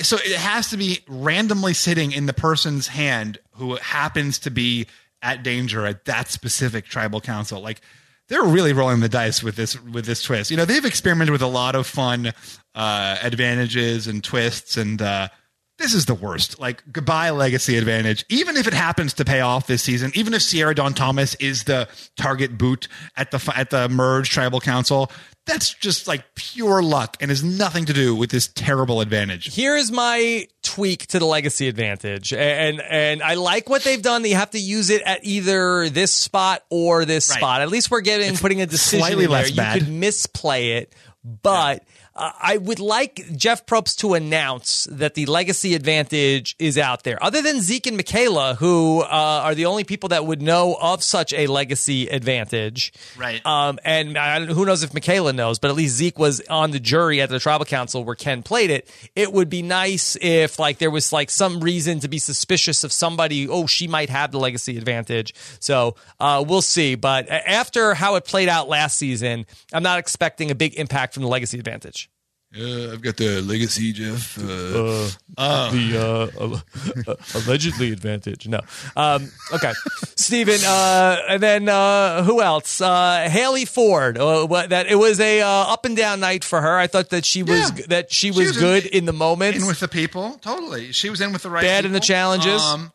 so it has to be randomly sitting in the person's hand who happens to be at danger at that specific tribal council. Like, they're really rolling the dice with this with this twist. You know, they've experimented with a lot of fun uh, advantages and twists, and uh, this is the worst. Like goodbye legacy advantage. Even if it happens to pay off this season, even if Sierra Dawn Thomas is the target boot at the at the merge tribal council, that's just like pure luck and has nothing to do with this terrible advantage. Here is my tweak to the legacy advantage, and and I like what they've done. That you have to use it at either this spot or this Right. spot. At least we're getting putting a decision slightly in there. less bad. You could misplay it, but. Uh, I would like Jeff Probst to announce that the legacy advantage is out there. Other than Zeke and Michaela, who uh, are the only people that would know of such a legacy advantage, Right. um, and I, who knows if Michaela knows, but at least Zeke was on the jury at the tribal council where Ken played it. It would be nice if like there was like some reason to be suspicious of somebody. Oh, she might have the legacy advantage. So uh, we'll see. But after how it played out last season, I'm not expecting a big impact from the legacy advantage. Uh, I've got the legacy, Jeff. Uh, uh, the uh, allegedly advantage. No. Um, okay. Stephen, uh, and then uh, who else? Uh, Hali Ford. Uh, that it was a uh, up and down night for her. I thought that she was Yeah. that she was, was good in, the moment. in with the people, totally. She was in with the right. Bad in the challenges. Um,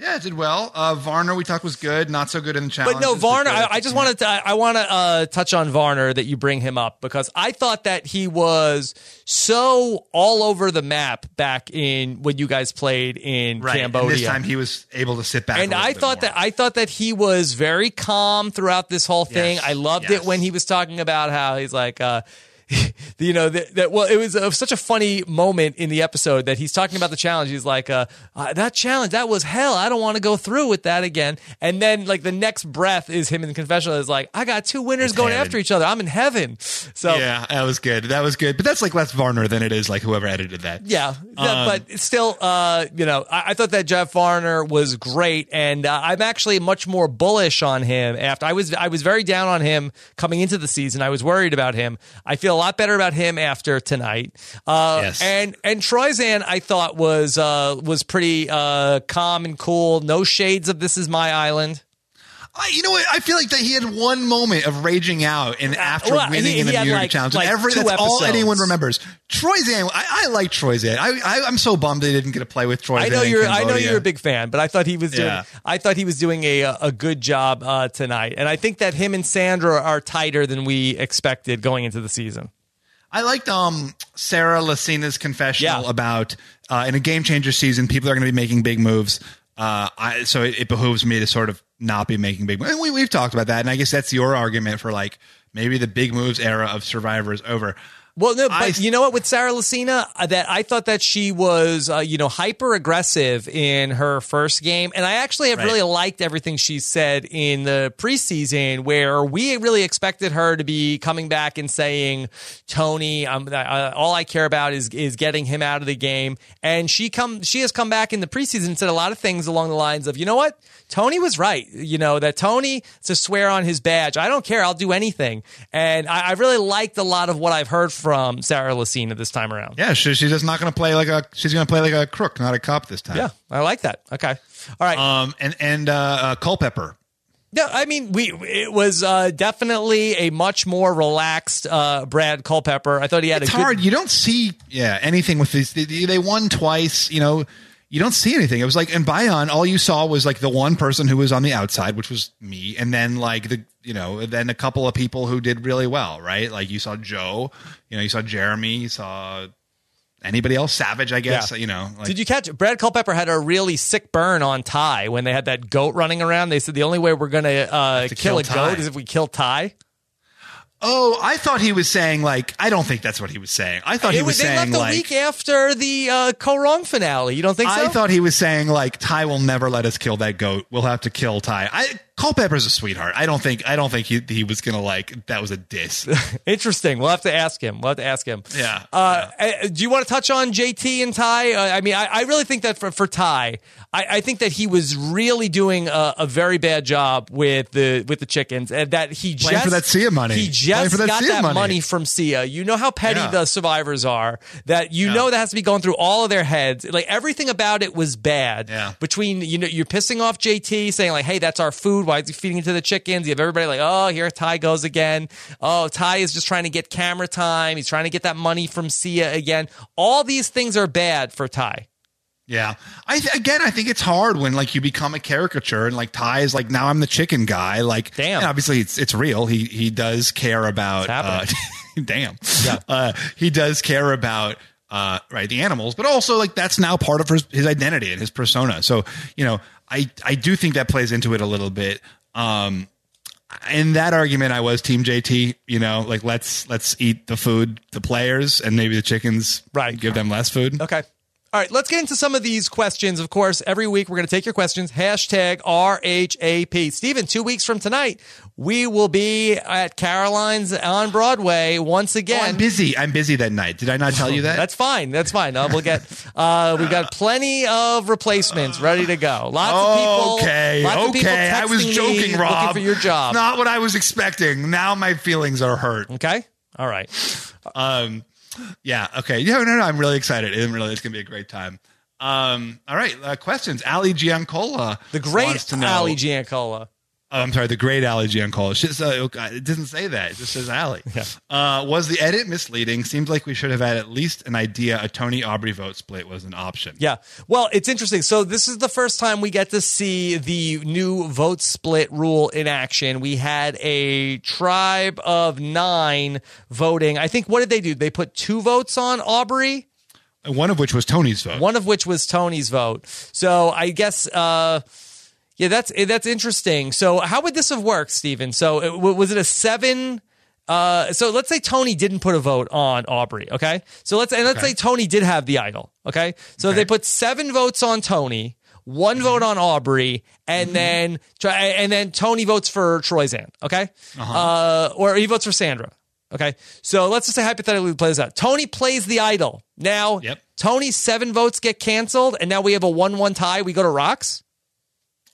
yeah, it did well. Uh, Varner, we talked was good. Not so good in the challenges. but no, Varner. I, I just wanted to. I, I want to uh, touch on Varner that you bring him up because I thought that he was so all over the map back in when you guys played in right. and Cambodia. this time he was able to sit back. and I thought more. that I thought that he was very calm throughout this whole thing. Yes, I loved yes. it when he was talking about how he's like, uh, you know, that, that well, it was uh, such a funny moment in the episode that he's talking about the challenge. He's like, uh, uh, that challenge, that was hell. I don't want to go through with that again. And then like the next breath is him in the confessional is like, I got two winners going heaven. after each other. I'm in heaven. So Yeah, that was good. That was good. But that's like less Varner than it is like whoever edited that. Yeah, Um, but still, uh, you know, I, I thought that Jeff Varner was great, and uh, I'm actually much more bullish on him. After I was, I was very down on him coming into the season. I was worried about him. I feel a lot better about him after tonight. Uh, Yes. and and Troyzan, I thought was uh, was pretty uh, calm and cool. No shades of "This Is My Island." I, you know what? I feel like that he had one moment of raging out, and after well, winning he- in the he had, immunity like- challenge, like every that's all anyone remembers. Troyzan, I, I like Troyzan. I, I, I'm so bummed they didn't get to play with Troy. I know Zan you're. I know you're a big fan, but I thought he was doing. Yeah. I thought he was doing a a good job uh, tonight, and I think that him and Sandra are tighter than we expected going into the season. I liked um Sarah Lacina's confessional Yeah. about uh, in a game changer season, people are going to be making big moves. Uh, I, so it, it behooves me to sort of not be making big moves. And we, we've talked about that, and I guess that's your argument for like maybe the big moves era of Survivor is over. Well, no, but I- you know what? With Sarah Lacina, uh, that I thought that she was, uh, you know, hyper aggressive in her first game, and I actually have Right. really liked everything she said in the preseason, where we really expected her to be coming back and saying, "Tony, um, uh, all I care about is is getting him out of the game," and she come, she has come back in the preseason and said a lot of things along the lines of, "You know what? Tony was right. You know that Tony to swear on his badge. I don't care. I'll do anything." And I, I really liked a lot of what I've heard from Sarah Lacina this time around. Yeah, she, she's just not going to play like a she's going to play like a crook, not a cop this time. Yeah, I like that. Okay, all right. Um, and and uh, uh, Culpepper. Yeah, I mean, we it was uh, definitely a much more relaxed uh, Brad Culpepper. I thought he had It's a good. hard. You don't see yeah anything with these. They, they won twice. You know, you don't see anything. It was like in Bayon, all you saw was like the one person who was on the outside, which was me, and then like the you know, then a couple of people who did really well, right? Like you saw Joe, you know, you saw Jeremy, you saw anybody else, Savage, I guess. Yeah. You know, like, Did you catch Brad Culpepper had a really sick burn on Tai when they had that goat running around? They said the only way we're going to uh, to kill, kill a Tai. goat is if we kill Tai. Oh, I thought he was saying like I don't think that's what he was saying. I thought he It was they saying left a like week after the uh, Kaoh Rong finale. You don't think so? I thought he was saying like Tai will never let us kill that goat. We'll have to kill Tai. I Culpepper's a sweetheart. I don't think I don't think he he was gonna like that was a diss. Interesting. We'll have to ask him. We'll have to ask him. Yeah. Uh, uh, Do you want to touch on JT and Tai? Uh, I mean, I, I really think that for, for Ty, I, I think that he was really doing a, a very bad job with the with the chickens, and that he Playing just for that Sia money. He just that got Sia that money. money. from Sia. You know how petty Yeah. the survivors are. That you know that has to be going through all of their heads. Like everything about it was bad. Yeah. Between you know you're pissing off JT, saying like, "Hey, that's our food. Why is he feeding it to the chickens?" You have everybody like, "Oh, here Tai goes again." Oh, Tai is just trying to get camera time. He's trying to get that money from Sia again. All these things are bad for Tai. Yeah. I th- again, I think it's hard when like you become a caricature and like Tai is like now I'm the chicken guy. Like, Damn. obviously it's it's real. He he does care about. Uh, damn. Yeah. Uh, he does care about. Uh, right, the animals, but also like that's now part of his, his identity and his persona. So, you know, I I do think that plays into it a little bit. Um, in that argument, I was Team JT. You know, like let's let's eat the food, the players, and maybe the chickens. Right. give them less food. Okay. All right, let's get into some of these questions. Of course, every week we're going to take your questions. Hashtag RHAP. Stephen, two weeks from tonight, we will be at Caroline's on Broadway once Oh, again. I'm busy. I'm busy that night. Did I not tell you that? That's fine. That's fine. Uh, we'll get. Uh, we've got plenty of replacements ready to go. Lots of people. okay. Lots of people okay. I was joking, Rob. Looking for your job. Not what I was expecting. Now my feelings are hurt. Okay. All right. Um, yeah. Okay. Yeah. No. No. I'm really excited. It really, it's gonna be a great time. Um. All right. Uh, questions. Ali Giancola. The great wants to know- Ali Giancola. Oh, I'm sorry, the great Ali Giancola. Says, uh, it doesn't say that. It just says Ali. Uh, was the edit misleading? Seems like we should have had at least an idea a Tony Aubry vote split was an option. Yeah. Well, it's interesting. So this is the first time we get to see the new vote split rule in action. We had a tribe of nine voting. I think what did they do? They put two votes on Aubry, One of which was Tony's vote. one of which was Tony's vote. So I guess uh yeah, that's eh, that's interesting. So how would this have worked, Stephen? So eh, it, was it a seven? Uh, so let's say Tony didn't put a vote on Aubry. Okay, so let's and let's Okay. say Tony did have the idol. Okay, so they put seven votes on Tony, one mm-hmm. vote on Aubry, and mm-hmm. then try and then Tony votes for Troyzan. Okay, uh-huh. uh or he votes for Sandra. Okay, so let's just say hypothetically we play this out. Tony plays the idol. Now, Yep. Tony's seven votes get canceled, and now we have a one-one tie. We go to rocks.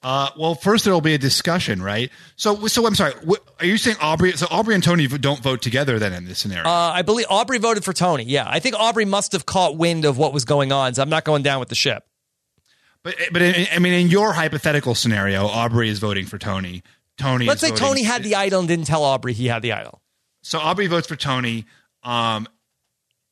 Uh, well, first there will be a discussion, right? So, so I'm sorry. Are you saying Aubry? So Aubry and Tony don't vote together then in this scenario? Uh, I believe Aubry voted for Tony. Yeah, I think Aubry must have caught wind of what was going on. So I'm not going down with the ship. but but in, I mean, in your hypothetical scenario, Aubry is voting for Tony. Tony. Let's say voting- Tony had the idol and didn't tell Aubry he had the idol. So Aubry votes for Tony, um,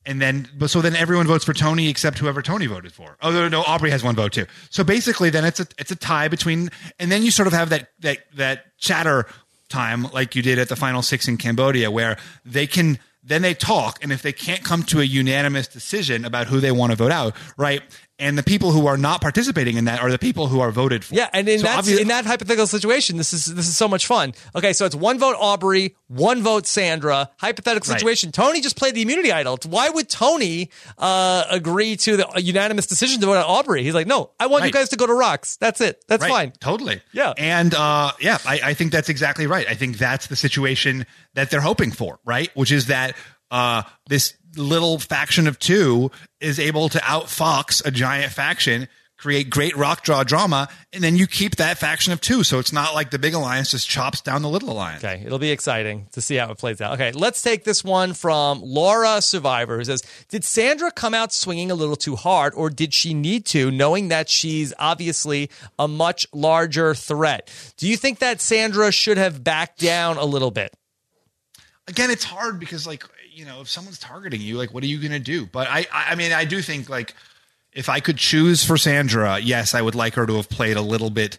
and then but so then everyone votes for Tony except whoever Tony voted for. Oh no, no, Aubry has one vote too. So basically, then it's a it's a tie between, and then you sort of have that that that chatter time like you did at the final six in Cambodia, where they can then they talk, and if they can't come to a unanimous decision about who they want to vote out, right? And the people who are not participating in that are the people who are voted for. Yeah, and in So that obvi- in that hypothetical situation, this is this is so much fun. Okay, so it's one vote Aubry, one vote Sandra. Hypothetical Right. situation. Tony just played the immunity idol. Why would Tony uh, agree to the unanimous decision to vote out Aubry? He's like, no, I want you guys to go to rocks. That's it. That's Right. fine. Totally. Yeah. And uh, yeah, I, I think that's exactly right. I think that's the situation that they're hoping for, right? Which is that uh, this little faction of two is able to outfox a giant faction, create great rock draw drama, and then you keep that faction of two. So it's not like the big alliance just chops down the little alliance. Okay, it'll be exciting to see how it plays out. Okay, let's take this one from Laura Survivor, who says, Did Sandra come out swinging a little too hard, or did she need to, knowing that she's obviously a much larger threat? Do you think that Sandra should have backed down a little bit? again it's hard because like you know if someone's targeting you like what are you gonna do but i i mean i do think like if i could choose for sandra yes i would like her to have played a little bit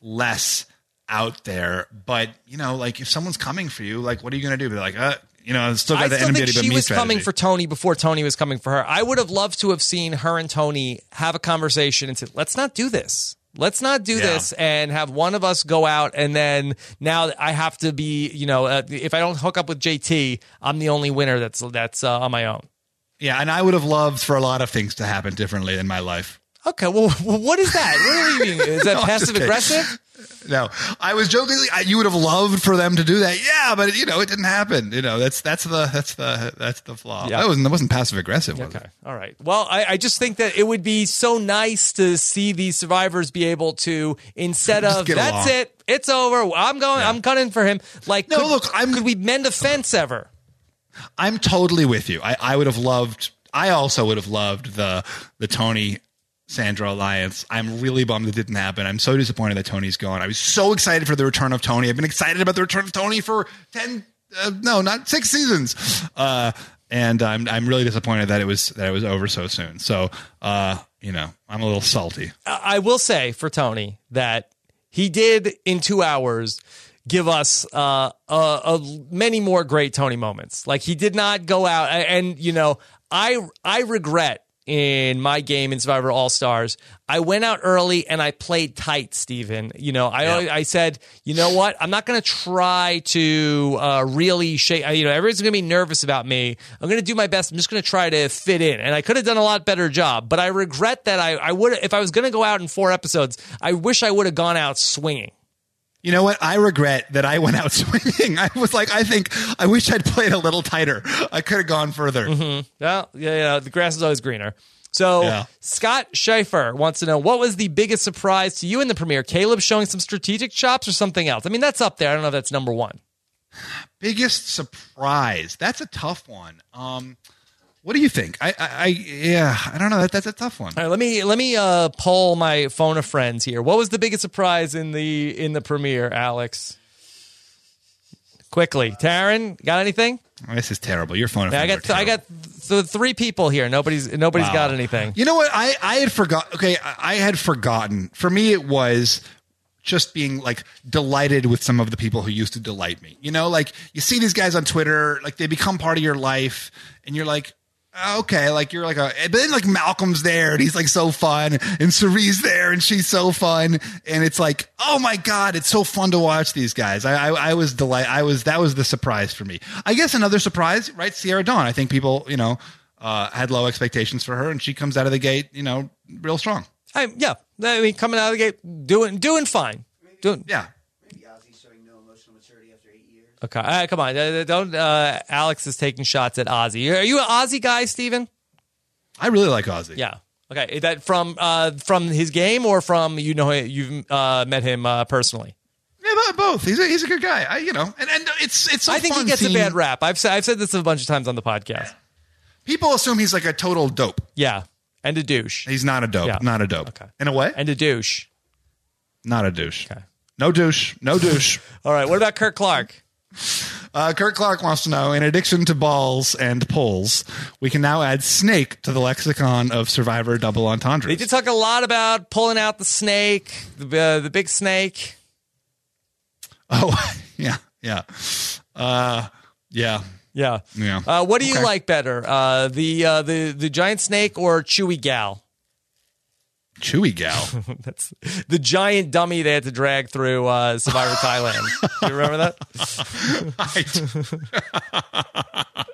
less out there but you know like if someone's coming for you like what are you gonna do be like uh you know still got I the still think she was strategy. coming for Tony before Tony was coming for her. I would have loved to have seen her and Tony have a conversation and said, "Let's not do this. Let's not do Yeah. this." And have one of us go out, and then now I have to be, you know, uh, if I don't hook up with JT, I'm the only winner. That's that's uh, on my own. yeah and i would have loved for a lot of things to happen differently in my life Okay, well, what is that? What do you mean? Is that No, passive aggressive? No i was jokingly I, you would have loved for them to do that yeah but you know it didn't happen you know that's that's the that's the that's the flaw Yeah. that wasn't that wasn't passive aggressive was it? Okay. All right. Well, I, I just think that it would be so nice to see these survivors be able to, instead of that's along." it, it's over. I'm going. I'm gunning for him. Like, No, could, look, I'm- could we mend a fence ever? I'm totally with you. I, I would have loved. I also would have loved the the Tony Sandra alliance. I'm really bummed it didn't happen. I'm so disappointed that Tony's gone. I was so excited for the return of Tony. I've been excited about the return of Tony for ten, uh, no, not six seasons. Uh, and I'm I'm really disappointed that it was that it was over so soon. So, uh, you know, I'm a little salty. I will say for Tony that he did in two hours give us uh, many more great Tony moments. Like he did not go out and you know I I regret in my game in Survivor All Stars. I went out early and I played tight, Stephen. You know, I Yeah. always- I said, you know what? I'm not going to try to uh, really shake. You know, everyone's going to be nervous about me. I'm going to do my best. I'm just going to try to fit in, and I could have done a lot better job. But I regret that I I would if I was going to go out in four episodes. I wish I would have gone out swinging. You know what? I regret that I went out swinging. I was like, I think I wish I'd played a little tighter. I could have gone further. Well, yeah, yeah, the grass is always greener. So Yeah. Scott Schaefer wants to know what was the biggest surprise to you in the premiere? Caleb showing some strategic chops or something else? I mean, that's up there. I don't know if that's number one. biggest surprise that's a tough one um what do you think i i, I yeah i don't know that that's a tough one All right, let me let me uh, poll my phone of friends here. What was the biggest surprise in the in the premiere, Alex? Quickly, Taryn, got anything? Oh, this is terrible your phone I got I got th- three people here. Nobody's nobody's got anything. you know what i i had forgot okay I, I had forgotten for me it was just being like delighted with some of the people who used to delight me you know like you see these guys on twitter like they become part of your life and you're like okay, like you're like a, but then like Malcolm's there and he's like so fun and Cirie's there and she's so fun. And it's like, oh my God, it's so fun to watch these guys. I, I, I was delight. I was, that was the surprise for me. I guess another surprise, right? Sierra Dawn. I think people, you know, uh, had low expectations for her and she comes out of the gate, you know, real strong. I, yeah, I mean, coming out of the gate, doing doing fine. Doing Yeah. Maybe Ozzy showing no emotional maturity after eight years. Okay. All right, come on, Uh, don't. Uh, Alex is taking shots at Ozzy. Are you an Ozzy guy, Stephen? I really like Ozzy. Yeah. Okay. Is that from uh, from his game or from you know you've uh, met him uh, personally? Yeah, both. He's a, he's a good guy. I, you know, and, and it's, it's so I think he gets a bad rap. I've said, I've said this a bunch of times on the podcast. People assume he's like a total dope. Yeah, and a douche, He's not a dope. Yeah. Not a dope. Okay. In a way, and a douche. not a douche. Okay. No douche. No douche. All right. What about Kurt Clark? Uh, Kurt Clark wants to know: In addition to balls and poles, we can now add snake to the lexicon of Survivor double entendres. They did talk a lot about pulling out the snake, the, uh, the big snake. Oh, yeah, yeah, uh, yeah, Yeah. yeah. Uh, what do you Okay. like better, uh, the uh, the the giant snake or Chewy Gal? Chewy gal. That's the giant dummy they had to drag through uh, Survivor Thailand. Do you remember that?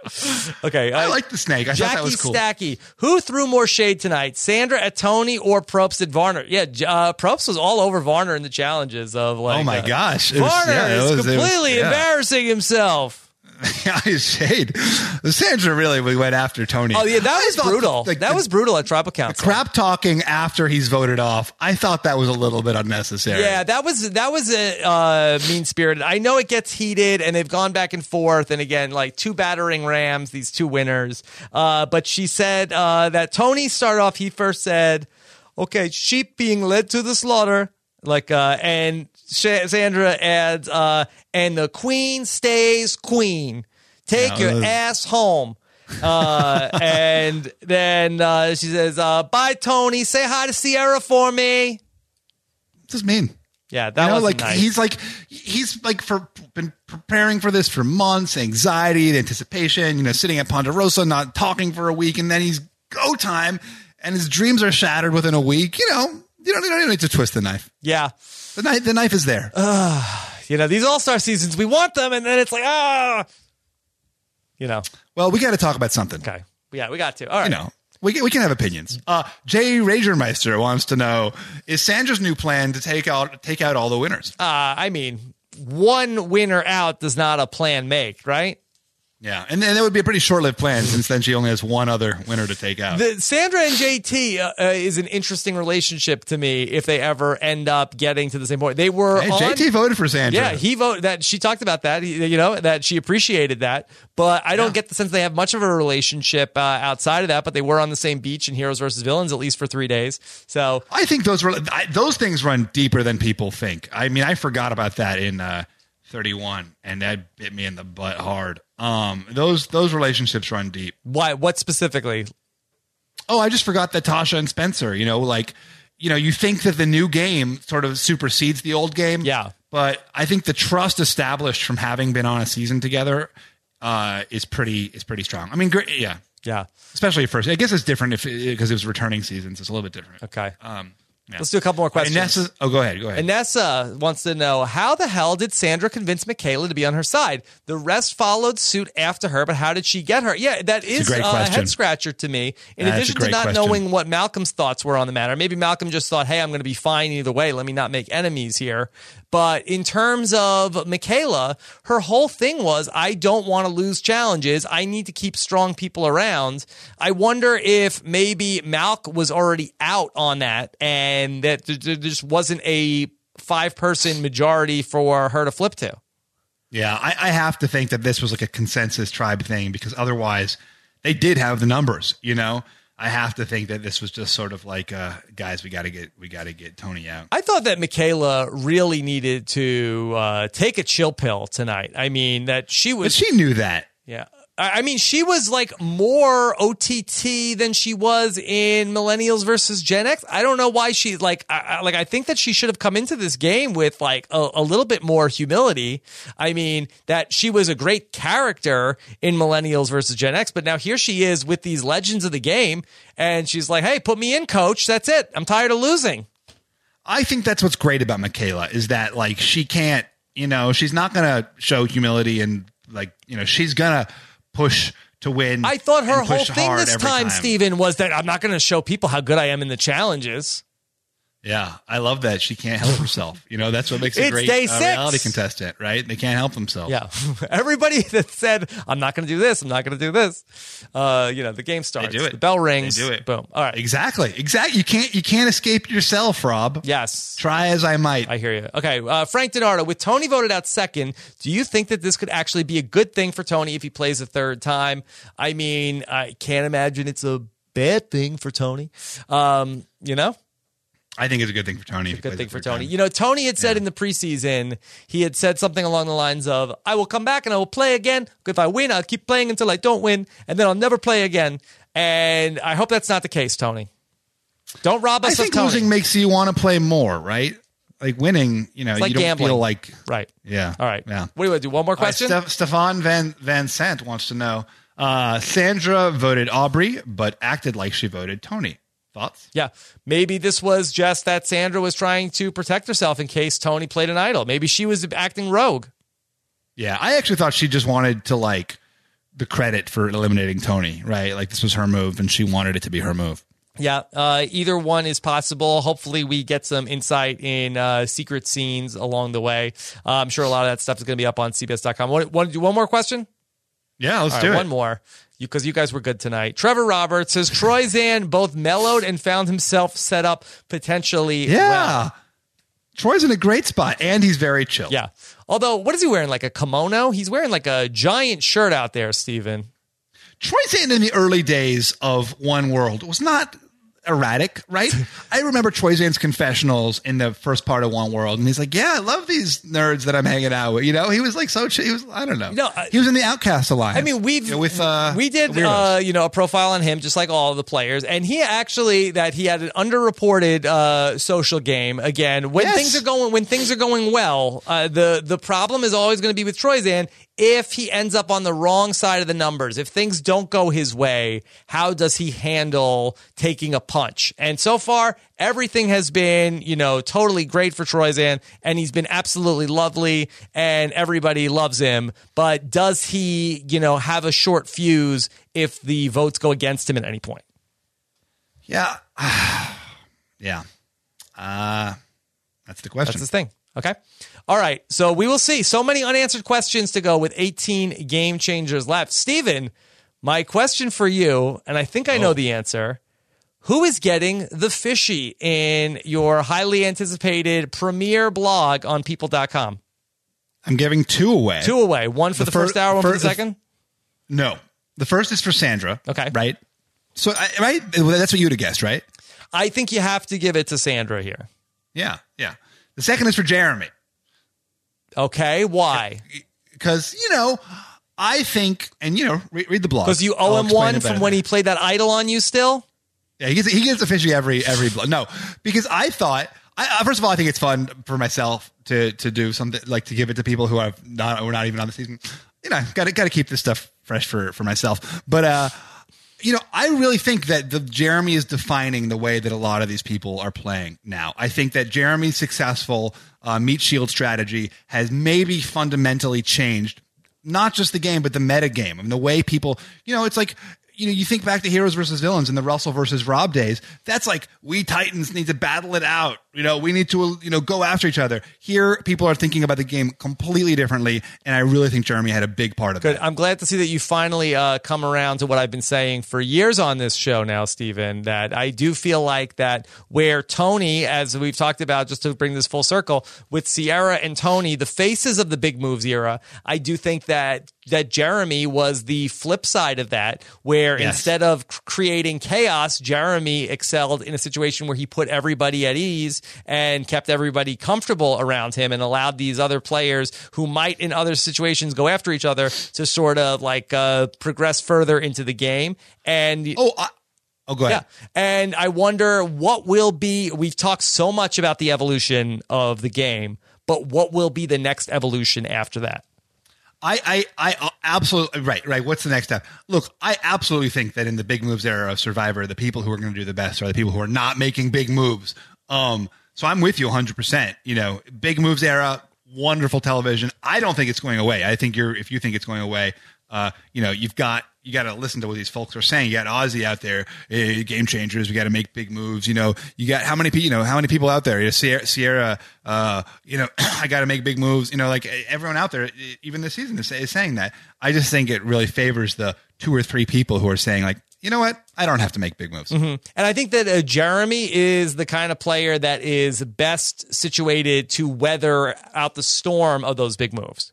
Okay. I uh, like the snake. I thought Jackie that was cool. Stacky. Who threw more shade tonight? Sandra at Tony or Probst at Varner? Yeah, uh, Probst was all over Varner in the challenges of like. oh my uh, gosh, Varner yeah, is it was- completely yeah. embarrassing himself. Yeah, his shade. Sandra really we went after Tony. Oh yeah, that was brutal. the- the- that was brutal at Tribal Council. crap talking after he's voted off. I thought that was a little bit unnecessary. Yeah, that was that was a uh, mean spirited. I know it gets heated, and they've gone back and forth, and again, like two battering rams, these two winners. Uh, but she said uh, that Tony started off. He first said, "Okay, sheep being led to the slaughter," like, uh, and Sandra adds, uh, "And the queen stays queen. Take Yeah, your ass home." uh, and then uh, she says, uh, "Bye, Tony. Say hi to Ciera for me." Just mean. Yeah, that you know, was like nice. he's like he's like for been preparing for this for months, anxiety, the anticipation, you know, sitting at Ponderosa, not talking for a week, and then he's go time, and his dreams are shattered within a week. You know, you don't, you don't need to twist the knife. yeah. The knife, the knife is there. You know, these all star seasons, we want them, and then it's like, ah, you know, well, we got to talk about something. okay. Yeah, we got to. All right. You know, we can- we can have opinions. Uh, Jay Ragermeister wants to know: Is Sandra's new plan to take out take out all the winners? Uh, I mean, one winner out does not a plan make, right? Yeah, and then that would be a pretty short lived plan since then she only has one other winner to take out. The, Sandra and JT uh, uh, is an interesting relationship to me if they ever end up getting to the same point. They were hey, on, JT voted for Sandra. Yeah, he voted that she talked about that. You know that she appreciated that, but I don't get the sense they have much of a relationship uh, outside of that. But they were on the same beach in Heroes versus Villains at least for three days. So I think those I, those things run deeper than people think. I mean, I forgot about that in uh, 31, and that bit me in the butt hard. Um, those those relationships run deep. why? What specifically? Oh, I just forgot that Tasha and Spencer. You know, like you know, you think that the new game sort of supersedes the old game. Yeah. but I think the trust established from having been on a season together uh, is pretty is pretty strong. I mean, great, yeah. Yeah. Especially at first, I guess it's different if because it, was returning seasons. It's a little bit different. Okay. Um, yeah. Let's do a couple more questions. Inessa, oh, go ahead. Go ahead. Anessa wants to know how the hell did Sandra convince Michaela to be on her side? The rest followed suit after her, but how did she get her? Yeah, that is great uh, a head scratcher to me. In That's addition to not question. knowing what Malcolm's thoughts were on the matter, maybe Malcolm just thought, "Hey, I'm going to be fine either way. Let me not make enemies here." But in terms of Michaela, her whole thing was, "I don't want to lose challenges. I need to keep strong people around." I wonder if maybe Malk was already out on that, and that there just wasn't a five person majority for her to flip to. Yeah, I, I have to think that this was like a consensus tribe thing because otherwise they did have the numbers, you know? I have to think that this was just sort of like, uh, guys, we got to get, we got to get Tony out. I thought that Michaela really needed to uh, take a chill pill tonight. I mean, that she But was, she knew that. yeah. I mean, she was like more OTT than she was in Millennials versus Gen X. I don't know why she like, I, like I think that she should have come into this game with like a, a little bit more humility. I mean, that she was a great character in Millennials versus Gen X, but now here she is with these legends of the game, and she's like, "Hey, put me in, coach. That's it. I'm tired of losing." I think that's what's great about Michaela is that like she can't, you know, she's not to show humility and like, you know, she's to push to win. I thought her whole thing this every time, Stephen, was that I'm not going to show people how good I am in the challenges. Yeah, I love that she can't help herself. You know, that's what makes a great uh, reality contestant, right? They can't help themselves. Yeah. Everybody that said, I'm not going to do this, I'm not going to do this, uh, you know, the game starts. do it. The bell rings. They do it. Boom. All right. Exactly. Exactly. You can't you can't escape yourself, Rob. Yes. Try as I might. I hear you. Okay, uh, Frank Donardo, with Tony voted out second, do you think that this could actually be a good thing for Tony if he plays a third time? I mean, I can't imagine it's a bad thing for Tony. Um, you know? I think it's a good thing for Tony. Good thing for Tony. time. You know, Tony had said in the preseason, he had said something along the lines of, I will come back and I will play again. If I win, I'll keep playing until I don't win, and then I'll never play again. And I hope that's not the case, Tony. Don't rob us I think losing makes you want to play more, right? Like winning, you know, like you don't gambling. feel like right. yeah. All right. Yeah. What do you want to do? One more right, question? Stefan Van Van Sant wants to know. Uh, Sandra voted Aubry, but acted like she voted Tony. Thoughts? Yeah. Maybe this was just that Sandra was trying to protect herself in case Tony played an idol. Maybe she was acting rogue. Yeah, I actually thought she just wanted to like the credit for eliminating Tony, right? Like this was her move, and she wanted it to be her move. Yeah, uh, either one is possible. Hopefully, we get some insight in uh, secret scenes along the way. Uh, I'm sure a lot of that stuff is going to be up on CBS.com. To do one more question? Yeah, let's All do right, it. one more. Because you, guys were good tonight. Trevor Roberts says Troyzan both mellowed and found himself set up potentially Yeah, well. Troy's in a great spot, and he's very chill. Yeah. Although, what is he wearing? Like a kimono? He's wearing like a giant shirt out there, Stephen. Troy Zan in the early days of One World was not erratic, right? I remember Troyzan's confessionals in the first part of One World, and he's like, "Yeah, I love these nerds that I'm hanging out with." You know, he was like so. Ch- he was, I don't know. No, I- he was in the Outcast Alliance. I mean, we've You know, with uh, we did uh, you know a profile on him, just like all of the players, and he actually that he had an underreported uh, social game. Again, when Yes. things are going when things are going well, uh, the the problem is always going to be with Troyzan. If he ends up on the wrong side of the numbers, if things don't go his way, how does he handle taking a punch? And so far, everything has been, you know, totally great for Troyzan, and he's been absolutely lovely, and everybody loves him. But does he, you know, have a short fuse if the votes go against him at any point? yeah, yeah. Uh, that's the question. That's his thing. Okay. All right. So we will see. So many unanswered questions to go with 18 game changers left. Stephen, my question for you, and I think I know oh. the answer. Who is getting the fishy in your highly anticipated premiere blog on people.com? I'm giving two away. Two away. One for the, The fir- first hour, one for the fir- second. No, the first is for Sandra. Okay. right. So, I, right, that's what you would have guessed, right? I think you have to give it to Sandra here. Yeah, yeah. The second is for Jeremy. Okay. Why? because you know I think, and you know, read, read the blog Because you owe I'll him one from when he played that idol on you still? Yeah, he gets he gets officially every every blog. No, because I thought. I, first of all, I think it's fun for myself to to do something like to give it to people who are not who are not even on the season. You know, got to got to keep this stuff fresh for for myself. But uh, you know, I really think that the Jeremy is defining the way that a lot of these people are playing now. I think that Jeremy's successful uh, meat shield strategy has maybe fundamentally changed not just the game, but the meta game and the way people, you know, it's like, you know, you think back to heroes versus villains in the Russell versus Rob days. That's like we Titans need to battle it out. You know, we need to, you know, go after each other. Here, people are thinking about the game completely differently, and I really think Jeremy had a big part of Good. it. I'm glad to see that you finally uh, come around to what I've been saying for years on this show now, Stephen. That I do feel like that where Tony, as we've talked about, just to bring this full circle, with Ciera and Tony, the faces of the big moves era, I do think that that Jeremy was the flip side of that, where Yes. instead of creating chaos, Jeremy excelled in a situation where he put everybody at ease and kept everybody comfortable around him and allowed these other players who might in other situations go after each other to sort of like uh, progress further into the game. And Oh, I, oh, go ahead. yeah. And I wonder what will be, we've talked so much about the evolution of the game, but what will be the next evolution after that? I, I, I absolutely right, right. What's the next step? Look, I absolutely think that in the big moves era of Survivor, the people who are going to do the best are the people who are not making big moves. Um, so I'm with you 100. percent You know, big moves era, wonderful television. I don't think it's going away. I think you're if you think it's going away, uh, you know, you've got you got to listen to what these folks are saying. You got Ozzy out there, eh, game changers. We got to make big moves. You know, you got how many people? You know, how many people out there? You know, Ciera, Ciera uh, you know, I got to make big moves. You know, like eh, everyone out there, eh, even this season is, is saying that. I just think it really favors the two or three people who are saying like, you know what, I don't have to make big moves. And I think that uh, Jeremy is the kind of player that is best situated to weather out the storm of those big moves.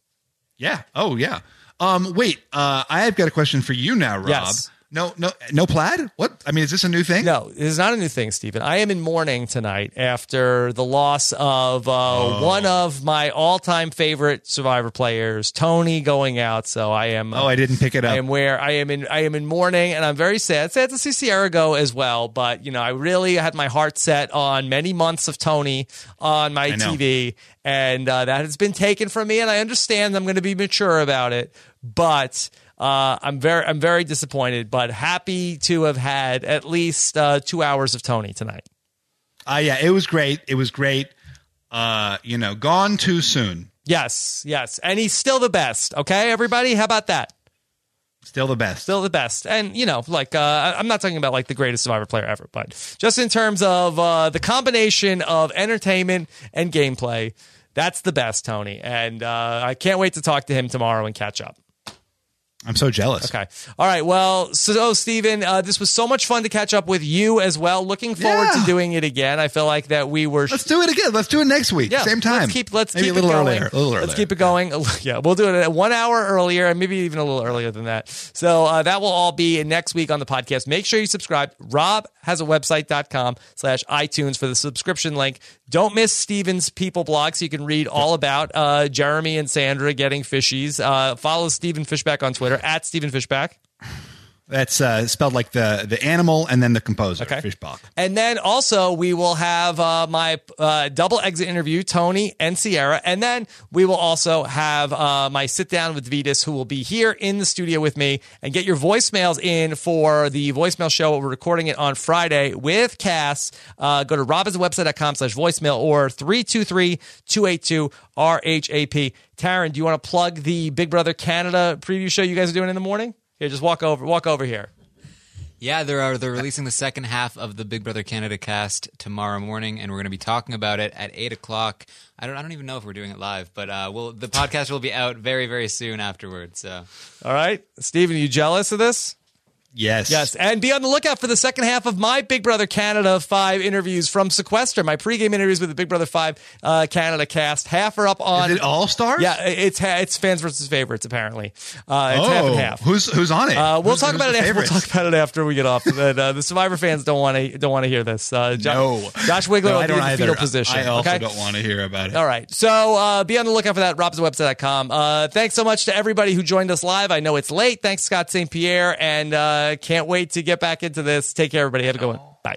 Yeah. Oh, yeah. Um, wait, uh, I have got a question for you now, Rob. Yes. No, no, no plaid. What? I mean, is this a new thing? No, it is not a new thing, Stephen. I am in mourning tonight after the loss of uh, Oh. one of my all-time favorite Survivor players, Tony, going out. So I am. Oh, I didn't pick it up. I am where I am in. I am in mourning, and I'm very sad. Sad to see Ciera go as well. But you know, I really had my heart set on many months of Tony on my. TV, and uh, that has been taken from me. And I understand. I'm going to be mature about it, but. Uh, I'm very, I'm very disappointed, but happy to have had at least uh, two hours of Tony tonight. Uh, yeah, it was great. It was great. Uh, you know, gone too soon. Yes, yes, and he's still the best. Okay, everybody, how about that? Still the best. Still the best, and you know, like uh, I'm not talking about like the greatest Survivor player ever, but just in terms of uh, the combination of entertainment and gameplay, that's the best, Tony. And uh, I can't wait to talk to him tomorrow and catch up. I'm so jealous. Okay. All right. Well, so Stephen, uh, this was so much fun to catch up with you as well. Looking forward Yeah. to doing it again. I feel like that we were. Let's do it again. Let's do it next week. yeah, Same time. Let's keep. Let's maybe keep a little it going. earlier. A little earlier. Let's keep it going. Yeah, we'll do it at one hour earlier, and maybe even a little earlier than that. So uh, that will all be next week on the podcast. Make sure you subscribe. Rob has a website.com slash iTunes for the subscription link. Don't miss Stephen's people blog so you can read all about uh, Jeremy and Sandra getting fishies. Uh, follow Stephen Fishbach on Twitter at Stephen Fishbach. That's uh, spelled like the the animal and then the composer. Okay. Fishbach. And then also we will have uh, my uh, double exit interview, Tony and Ciera, and then we will also have uh, my sit down with Vytas, who will be here in the studio with me, and get your voicemails in for the voicemail show. We're recording it on Friday with Kass. Uh, go to robinswebsite.com slash voicemail or 323-282-RHAP. Taryn, do you want to plug the Big Brother Canada preview show you guys are doing in the morning? Here, just walk over, walk over here. Yeah, they're uh, they're releasing the second half of the Big Brother Canada cast tomorrow morning, and we're going to be talking about it at eight o'clock. I don't I don't even know if we're doing it live, but uh, we'll, the podcast will be out very very soon afterwards. So All right. Stephen, you jealous of this? Yes. Yes, and be on the lookout for the second half of my Big Brother Canada 5 interviews from Sequester, my pregame interviews with the Big Brother 5 uh, Canada cast. Half are up on. Is it all stars? Yeah, it's it's fans versus favorites, apparently. Uh, it's Oh, half and half. who's who's on it? Uh, we'll Who's- talk who's about it. the After, we'll talk about it after we get off. But, uh, the Survivor fans don't want to don't want to hear this. Uh, Jo- No. Josh Wigler No, will I be don't in the either. fetal position. I also okay? don't want to hear about it. All right. So uh, be on the lookout for that. RobsWebsite.com. Uh, thanks so much to everybody who joined us live. I know it's late. Thanks, Scott St. Pierre. And uh, can't wait to get back into this. Take care, everybody. Have a good one. Bye.